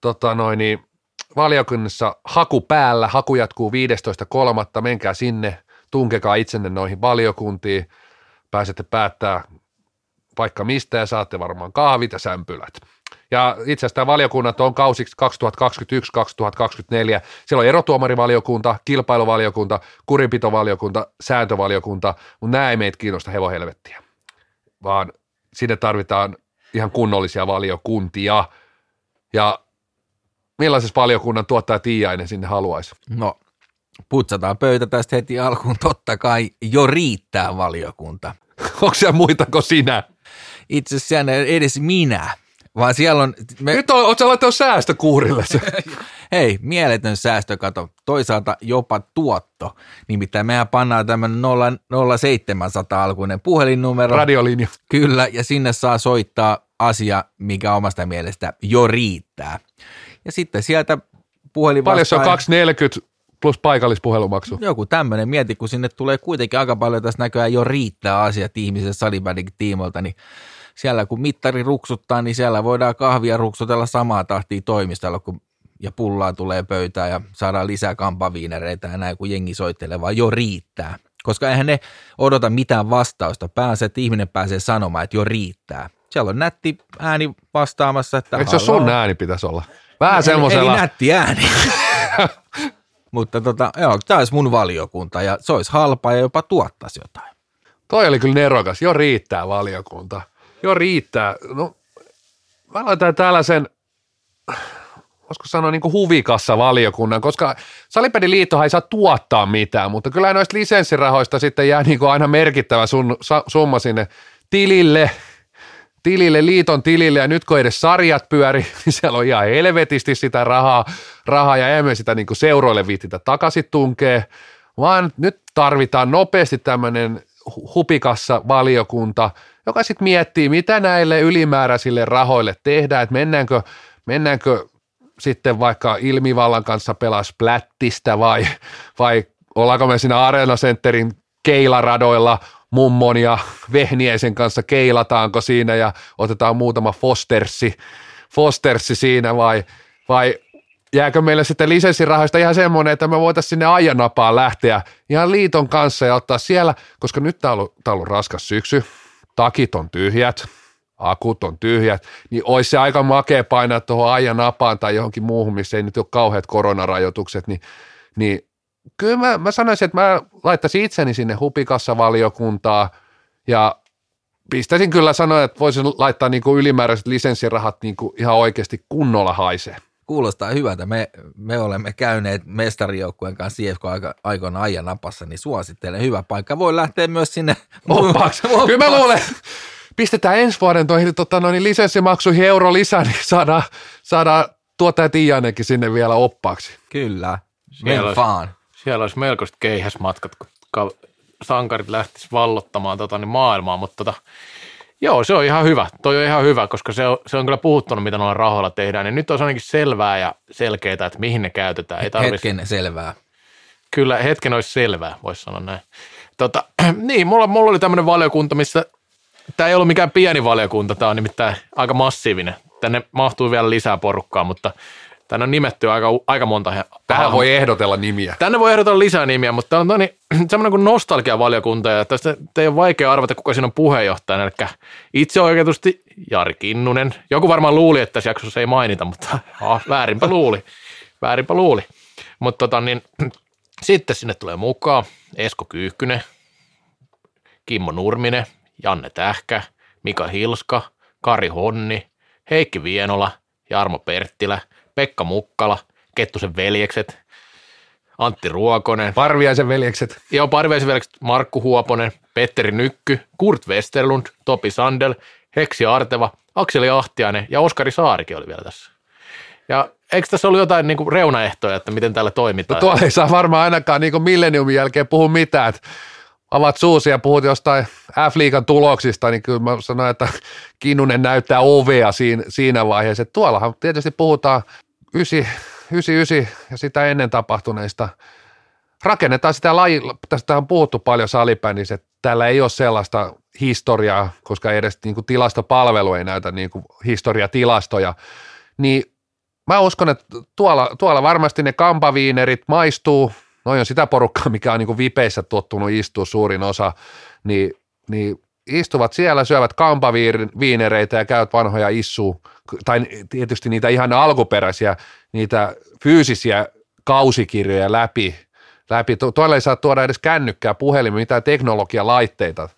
tota noin, niin, valiokunnassa haku päällä, haku jatkuu 15.3. Menkää sinne, tunkekaa itsenne noihin valiokuntiin, pääsette päättää vaikka mistä ja saatte varmaan kahvit ja sämpylät. Ja itse asiassa valiokunnat on kausiksi 2021-2024. Siellä on erotuomarivaliokunta, kilpailuvaliokunta, kurinpitovaliokunta, sääntövaliokunta, mutta nämä ei meitä kiinnosta hevohelvettiä, vaan sinne tarvitaan ihan kunnollisia valiokuntia. Ja millaisessa valiokunnan tuottaja Tiiainen sinne haluaisi? No, putsataan pöytä tästä heti alkuun. Totta kai jo riittää valiokunta. Onko siellä muita kuin sinä? Itse asiassa edes minä vaan siellä on... Me... Nyt on, ootko laittanut säästökuurille se? *laughs* Hei, mieletön säästökato, toisaalta jopa tuotto. Nimittäin mehän pannaan tämmöinen 0700 alkuinen puhelinnumero. Radiolinja. Kyllä, ja sinne saa soittaa asia, mikä omasta mielestä jo riittää. Ja sitten sieltä puhelin Paljon se on 240 plus paikallispuhelumaksu. Joku tämmöinen, mieti, kun sinne tulee kuitenkin aika paljon tässä näköjään jo riittää asiat ihmisen salibändin tiimoilta, niin siellä kun mittari ruksuttaa, niin siellä voidaan kahvia ruksutella samaa tahtia toimistolla, kun ja pullaa tulee pöytään ja saadaan lisää kampaviinereitä ja näin, kun jengi soittelee, vaan jo riittää. Koska eihän ne odota mitään vastausta. Pääsee, että ihminen pääsee sanomaan, että jo riittää. Siellä on nätti ääni vastaamassa. Että Eikö se sun ääni pitäisi olla? Vähän semmoisella. Eli nätti ääni. *laughs* Mutta tota, joo, tämä olisi mun valiokunta ja se olisi halpa ja jopa tuottaisi jotain. Toi oli kyllä nerokas. Jo riittää valiokunta. Jo riittää. No, mä laitan tällaisen, voisiko sanoa niin kuin huvikassa valiokunnan, koska Salipediliittohan ei saa tuottaa mitään, mutta kyllä noista lisenssirahoista sitten jää niin kuin aina merkittävä sun, summa sinne tilille, tilille, liiton tilille, ja nyt kun edes sarjat pyöri, *laughs* niin siellä on ihan helvetisti sitä rahaa, rahaa ja emme sitä niin seuroille viititä takaisin tunkee, vaan nyt tarvitaan nopeasti tämmöinen hupikassa valiokunta, joka sitten miettii, mitä näille ylimääräisille rahoille tehdään, että mennäänkö, mennäänkö sitten vaikka ilmivallan kanssa pelaa splättistä vai, vai ollaanko me siinä Arena Centerin keilaradoilla mummon ja vehniäisen kanssa keilataanko siinä ja otetaan muutama fostersi, fostersi siinä vai, vai jääkö meille sitten lisenssirahoista? Ihan semmoinen, että me voitaisiin sinne ajanapaan lähteä ihan liiton kanssa ja ottaa siellä, koska nyt tämä on ollut, on ollut raskas syksy, takit on tyhjät, akut on tyhjät, niin olisi se aika makea painaa tuohon ajan napaan tai johonkin muuhun, missä ei nyt ole kauheat koronarajoitukset, niin niin kyllä mä, mä sanoisin, että mä laittaisin itseni sinne hupikassa valiokuntaa ja pistäisin kyllä sanoa, että voisin laittaa niin kuin ylimääräiset lisenssirahat niin kuin ihan oikeasti kunnolla haisee. Kuulostaa hyvältä. Me, me olemme käyneet mestarijoukkueen kanssa CFK aika, aikoina ajan napassa, niin suosittelen. Hyvä paikka. Voi lähteä myös sinne oppaaksi. Kyllä mä luulen, pistetään ensi vuoden toihin tota, noin lisenssimaksuihin euro lisää, niin saadaan, saadaan tuottaja Tiijanenkin sinne vielä oppaaksi. Kyllä. Siellä olisi, vaan. Siellä olisi melkoiset keihäsmatkat, kun sankarit lähtis vallottamaan tota, niin maailmaa, mutta tota, joo, se on ihan hyvä. Toi on ihan hyvä, koska se on, se on kyllä puhuttunut, mitä noilla rahoilla tehdään. Niin nyt on ainakin selvää ja selkeää, että mihin ne käytetään. Ei tarvitsisi... Hetken selvää. Kyllä, hetken olisi selvää, voisi sanoa näin. Tota, *clears throat* niin, mulla, mulla oli tämmöinen valiokunta, missä tämä ei ollut mikään pieni valiokunta, tämä on nimittäin aika massiivinen. Tänne mahtuu vielä lisää porukkaa, mutta tänne on nimetty aika, aika monta. Tähän voi ehdotella nimiä. Tänne voi ehdotella lisää nimiä, mutta tämä on niin, *clears throat* semmoinen kuin nostalgiavaliokunta, ja tästä ei ole vaikea arvata, kuka siinä on puheenjohtajana. Eli itse oikeutusti Jari Kinnunen. Joku varmaan luuli, että tässä jaksossa ei mainita, mutta *laughs* ah, väärinpä luuli. Väärinpä luuli. Mutta tota, niin, *clears throat* sitten sinne tulee mukaan Esko Kyyhkynen, Kimmo Nurminen, Janne Tähkä, Mika Hilska, Kari Honni, Heikki Vienola, Jarmo Perttilä, Pekka Mukkala, Kettusen veljekset, Antti Ruokonen. Parviaisen veljekset. Joo, Parviaisen veljekset, Markku Huoponen, Petteri Nykky, Kurt Westerlund, Topi Sandel, Heksi Arteva, Akseli Ahtiainen ja Oskari Saarikin oli vielä tässä. Ja eikö tässä ollut jotain niin kuin reunaehtoja, että miten täällä toimitaan? No tuolla ei saa varmaan ainakaan niin milleniumin jälkeen puhua mitään, että avaat suusi ja puhut jostain F-liigan tuloksista, niin kyllä mä sanoin, että Kinnunen näyttää ovea siinä, siinä vaiheessa. Että tuollahan tietysti puhutaan 99 ja sitä ennen tapahtuneista. Rakennetaan sitä laji, tästä on puhuttu paljon salibändissä, että täällä ei ole sellaista historiaa, koska edes niin kuin tilastopalvelu ei näytä niin kuin historiatilastoja, niin mä uskon, että tuolla, tuolla varmasti ne kampaviinerit maistuu, noin on sitä porukkaa, mikä on niin kuin vipeissä tottunut istua suurin osa, niin, niin istuvat siellä, syövät kampaviinereitä ja käyvät vanhoja issu, tai tietysti niitä ihan alkuperäisiä, niitä fyysisiä kausikirjoja läpi. läpi. Tuolla ei saa tuoda edes kännykkää, puhelimia, mitään teknologialaitteita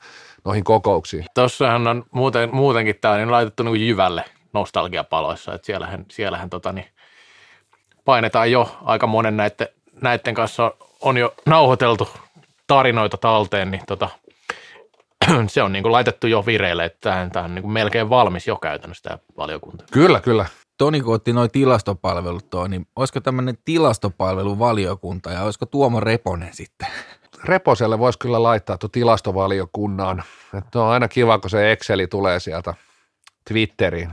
noihin kokouksiin. Tuossahan on muuten, muutenkin tämä niin laitettu niin jyvälle nostalgiapaloissa, että siellähän, siellähän tota, niin painetaan jo aika monen näiden näiden kanssa on jo nauhoiteltu tarinoita talteen, niin tota, *clears throat* se on niin kuin laitettu jo vireille, että tämä on niin kuin melkein valmis jo käytännössä tämä valiokunta. Kyllä, kyllä. Toni, kun otti noin tilastopalvelut tuo, niin olisiko tämmöinen tilastopalveluvaliokunta ja olisiko Tuomo Reponen sitten? *laughs* Reposelle voisi kyllä laittaa tuon tilastovaliokunnan. Että on aina kiva, kun se Exceli tulee sieltä Twitteriin.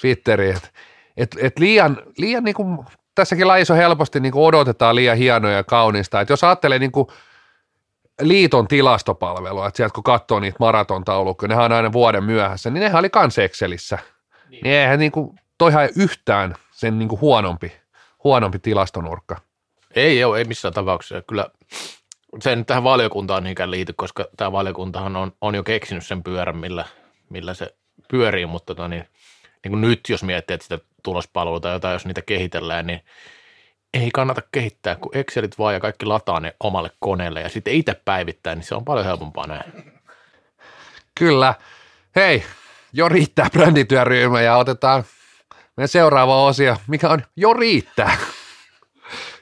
Twitteriin. Et, et, et liian, liian niin kuin tässäkin lajissa helposti niin kuin odotetaan liian hienoja ja kaunista. Että jos ajattelee niin kuin liiton tilastopalvelua, että sieltä kun katsoo niitä maratontaulukkoja, nehän on aina vuoden myöhässä, niin nehän oli kans Excelissä. Niin, niin eihän niin kuin, toihan yhtään sen niin kuin huonompi, huonompi tilastonurkka. Ei ole, ei missään tapauksessa. Kyllä se nyt tähän valiokuntaan niinkään liity, koska tämä valiokuntahan on, on jo keksinyt sen pyörän, millä, millä se pyörii, mutta tota niin, niin kuin nyt jos miettii, että sitä tulospalvelua tai jotain, jos niitä kehitellään, niin ei kannata kehittää, kun Excelit vaan ja kaikki lataa ne omalle koneelle ja sitten itse päivittää, niin se on paljon helpompaa näin. Kyllä. Hei, jo riittää brändityöryhmä ja otetaan meidän seuraava osio, mikä on jo riittää.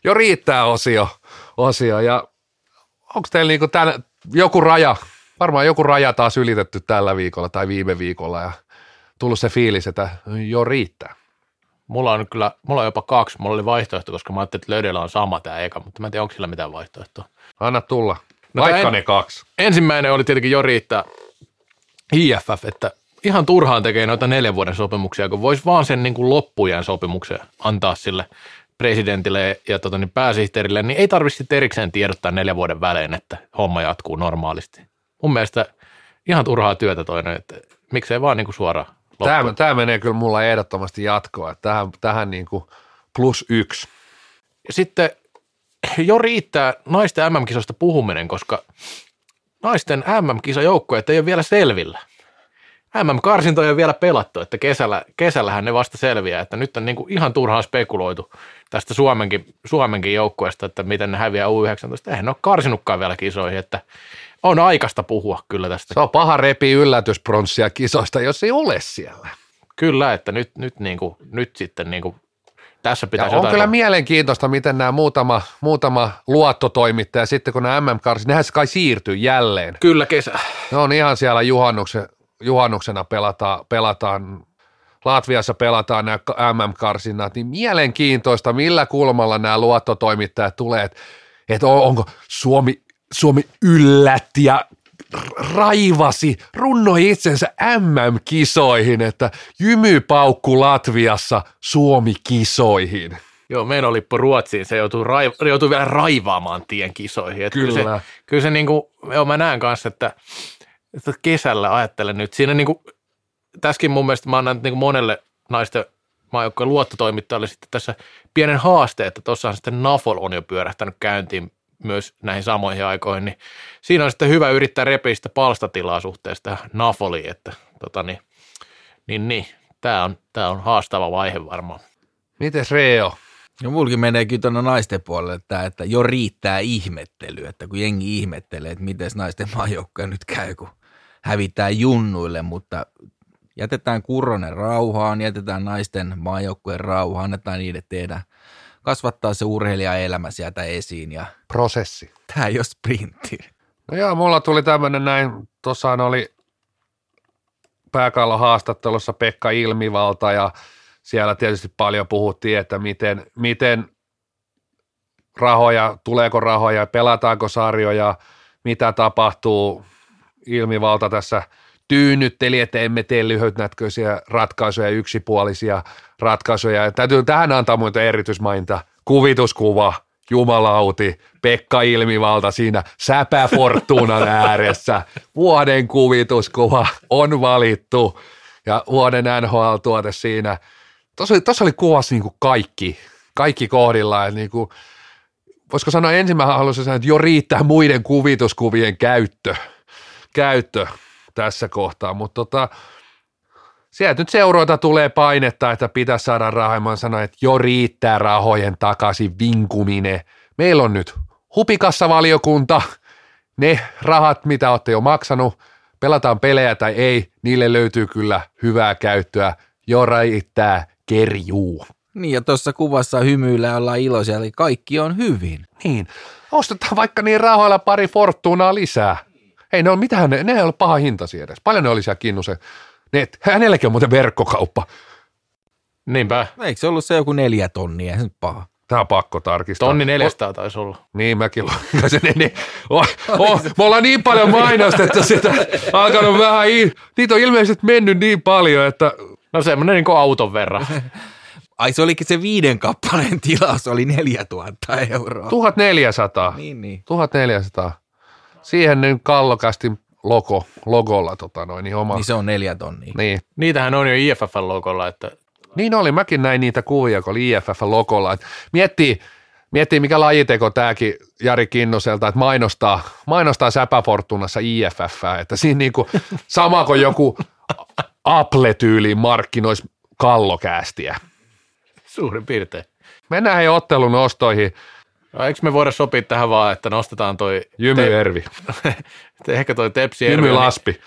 jo riittää osio, osio ja onko teillä niinku tämän, joku raja, varmaan joku raja taas ylitetty tällä viikolla tai viime viikolla ja tullut se fiilis, että jo riittää. Mulla on kyllä, mulla on jopa kaksi. Mulla oli vaihtoehto, koska mä ajattelin, että Löydellä on sama tämä eka, mutta mä en tiedä, onko sillä mitään vaihtoehtoa. Anna tulla. No Vaikka en, ne kaksi. Ensimmäinen oli tietenkin jo riittää IFF, että ihan turhaan tekee noita neljän vuoden sopimuksia, kun voisi vaan sen niin kuin loppujen sopimuksen antaa sille presidentille ja tota, niin pääsihteerille, niin ei tarvitse erikseen tiedottaa neljän vuoden välein, että homma jatkuu normaalisti. Mun mielestä ihan turhaa työtä toinen, että miksei vaan niin kuin suoraan Tämä, tämä menee kyllä mulla ehdottomasti jatkoa. Tähän, tähän niin kuin plus yksi. Sitten jo riittää naisten MM-kisoista puhuminen, koska naisten MM-kisajoukkueet ei ole vielä selvillä. MM-karsintoja on vielä pelattu, että kesällä, kesällähän ne vasta selviää, että nyt on niin kuin ihan turhaan spekuloitu tästä Suomenkin, Suomenkin joukkueesta, että miten ne häviää U19. Eihän ne ole karsinutkaan vielä kisoihin, että on aikaista puhua kyllä tästä. Se on paha repi yllätyspronssia kisoista, jos ei ole siellä. Kyllä, että nyt, nyt, niin kuin, nyt sitten niin kuin, tässä Ja pitäisi on jotain... kyllä mielenkiintoista, miten nämä muutama, muutama luottotoimittaja sitten, kun nämä MM-karsit, nehän kai siirtyy jälleen. kyllä kesä. Ne on ihan siellä juhannuksen, juhannuksena pelataan, pelataan Latviassa pelataan nämä MM-karsinnat, niin mielenkiintoista, millä kulmalla nämä luottotoimittajat tulee, että, että on- onko Suomi, Suomi yllätti ja raivasi, runnoi itsensä MM-kisoihin, että jymypaukku Latviassa Suomi-kisoihin. Joo, oli Ruotsiin, se joutui, raiv- joutui vielä raivaamaan tien kisoihin. Että Kyllä. Se, kyllä se niin kuin, joo, mä näen kanssa, että, että kesällä ajattelen nyt, siinä niin kuin, tässäkin mun mielestä mä annan niin kuin monelle naisten maajoukkojen luottotoimittajalle sitten tässä pienen haasteen, että tuossahan sitten Nafol on jo pyörähtänyt käyntiin myös näihin samoihin aikoihin, niin siinä on sitten hyvä yrittää repiä sitä palstatilaa suhteesta Nafoliin, että tota niin, niin, niin tämä on, tää on haastava vaihe varmaan. Mites Reo? No mulkin menee kyllä tuonne naisten puolelle tämä, että jo riittää ihmettely, että kun jengi ihmettelee, että miten naisten maajoukkoja nyt käy, kun hävitään junnuille, mutta jätetään Kurronen rauhaan, jätetään naisten maajoukkojen rauhaan, annetaan niiden tehdä, kasvattaa se urheilijaelämä sieltä esiin ja Prosessi. tämä ei ole sprintti. No joo, mulla tuli tämmöinen näin, tuossahan oli pääkallon haastattelussa Pekka Ilmivalta ja siellä tietysti paljon puhuttiin, että miten, miten rahoja, tuleeko rahoja, pelataanko sarjoja, mitä tapahtuu. Ilmivalta tässä tyynnytteli, että emme tee lyhytnäköisiä ratkaisuja, yksipuolisia ratkaisuja. Ja täytyy tähän antaa muuten erityismainta. Kuvituskuva, jumalauti, Pekka Ilmivalta siinä Säpä Fortunan *laughs* ääressä. Vuoden kuvituskuva on valittu ja vuoden NHL-tuote siinä. Tuossa oli, tuossa oli kuvassa niin kuin kaikki, kaikki kohdillaan. Niin kuin, voisiko sanoa ensimmäinen haluaisin sanoa, että jo riittää muiden kuvituskuvien käyttö, käyttö tässä kohtaa, mutta tota, sieltä nyt seuroita tulee painetta, että pitäisi saada rahaa. Mä sanoin, että jo riittää rahojen takaisin vinkuminen. Meillä on nyt hupikassavaliokunta, ne rahat, mitä olette jo maksanut, pelataan pelejä tai ei, niille löytyy kyllä hyvää käyttöä. Jo riittää kerjuu. Niin ja tuossa kuvassa hymyillä ollaan iloisia, eli kaikki on hyvin. Niin, ostetaan vaikka niin rahoilla pari Fortunaa lisää. Ei ne on mitään, ne, ne ei ole paha hintaisia edes. Paljon ne oli siellä Kinnusen. Ne, hänelläkin on muuten verkkokauppa. Niinpä, Eikö se ollut se joku neljä tonnia, ei se nyt paha. Tämä on pakko tarkistaa. tonni 400 taisi olla. Niin, mäkin luin *laughs* sen. Niin, oh, oh, me ollaan niin paljon mainostettu sitä, alkanut vähän, i- niitä on ilmeisesti mennyt niin paljon, että No semmoinen niin kuin auton verran. *laughs* Ai se olikin se viiden kappaleen tilaus, oli 4000 euroa. 1400. Niin, niin. 1400. Siihen nyt kallokastin logo, logolla tota noin, niin oma. Niin se on neljä tonnia. Niin. Niitähän on jo IFF-logolla, että Niin oli, mäkin näin niitä kuvia, kun oli IFF-logolla. Et miettii, miettii, mikä lajiteko tämäkin Jari Kinnuselta, että mainostaa, mainostaa Säpäfortunassa IFF, että siinä niinku *laughs* sama kuin joku Apple-tyyliin markkinoisi kallokäästiä. suurin piirtein. Mennään hei ottelun ostoihin. No, eikö me voida sopia tähän vaan, että nostetaan toi, Jymy *laughs* te, ehkä toi Tepsijärvi, Jymy on, niin.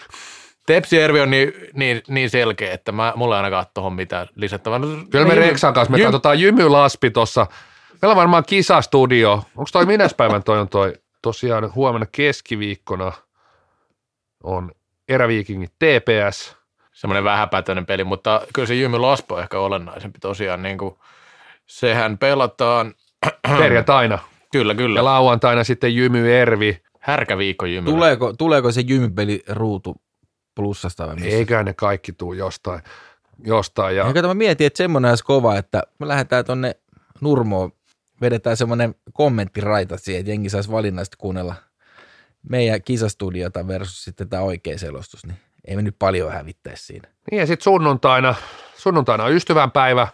Tepsijärvi on niin, niin, niin selkeä, että mä, mulla ei ainakaan tuohon mitään lisättävää. No, Kyllä me Jymy- Reksan kanssa, me Jymy- katsotaan Jymy Laspi tuossa. Meillä on varmaan kisastudio. Onko toi minäs päivän toi on toi? Tosiaan huomenna keskiviikkona on Eräviikingit TPS. semmoinen vähäpätöinen peli, mutta kyllä se Jymy Laspo on ehkä olennaisempi tosiaan. Niin kuin, sehän pelataan, *clears throat* perjantaina. kyllä Ja kyllä, lauantaina sitten Jymy Ervi. härkäviikko Jymyllä. Tuleeko, tuleeko se jymypeli ruutu plussasta vai missä? Eiköhän ne kaikki tuu jostain. jostain ja Ja kato, mä mietin, että semmoinen olisi kova, että me lähdetään tonne Nurmoon, vedetään semmoinen kommenttiraita siihen, että jengi saisi valinnasta kuunnella meidän kisastudiota versus sitten tämä oikea selostus, niin ei me nyt paljon hävittäisi siinä. Niin ja sitten sunnuntaina, sunnuntaina on ystävänpäivä.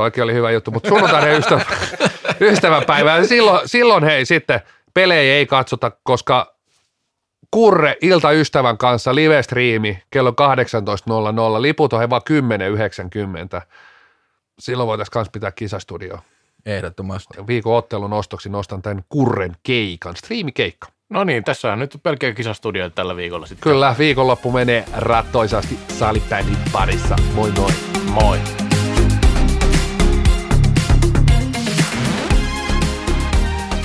Toikin oli hyvä juttu, mutta sunnuntaina ystävä, *laughs* ystävänpäivä. Ja silloin, silloin hei sitten pelejä ei katsota, koska Kurre iltaystävän kanssa live-striimi kello 18.00. Liput on he vaan 10.90. Silloin voitaisiin myös pitää kisastudio. Ehdottomasti. Viikon ottelun ostoksi nostan tämän Kurren keikan, striimikeikka. No niin, tässä on nyt pelkkä kisastudio tällä viikolla sitten. Kyllä, viikonloppu menee rattoisasti salipädin parissa. Moi moi. Moi.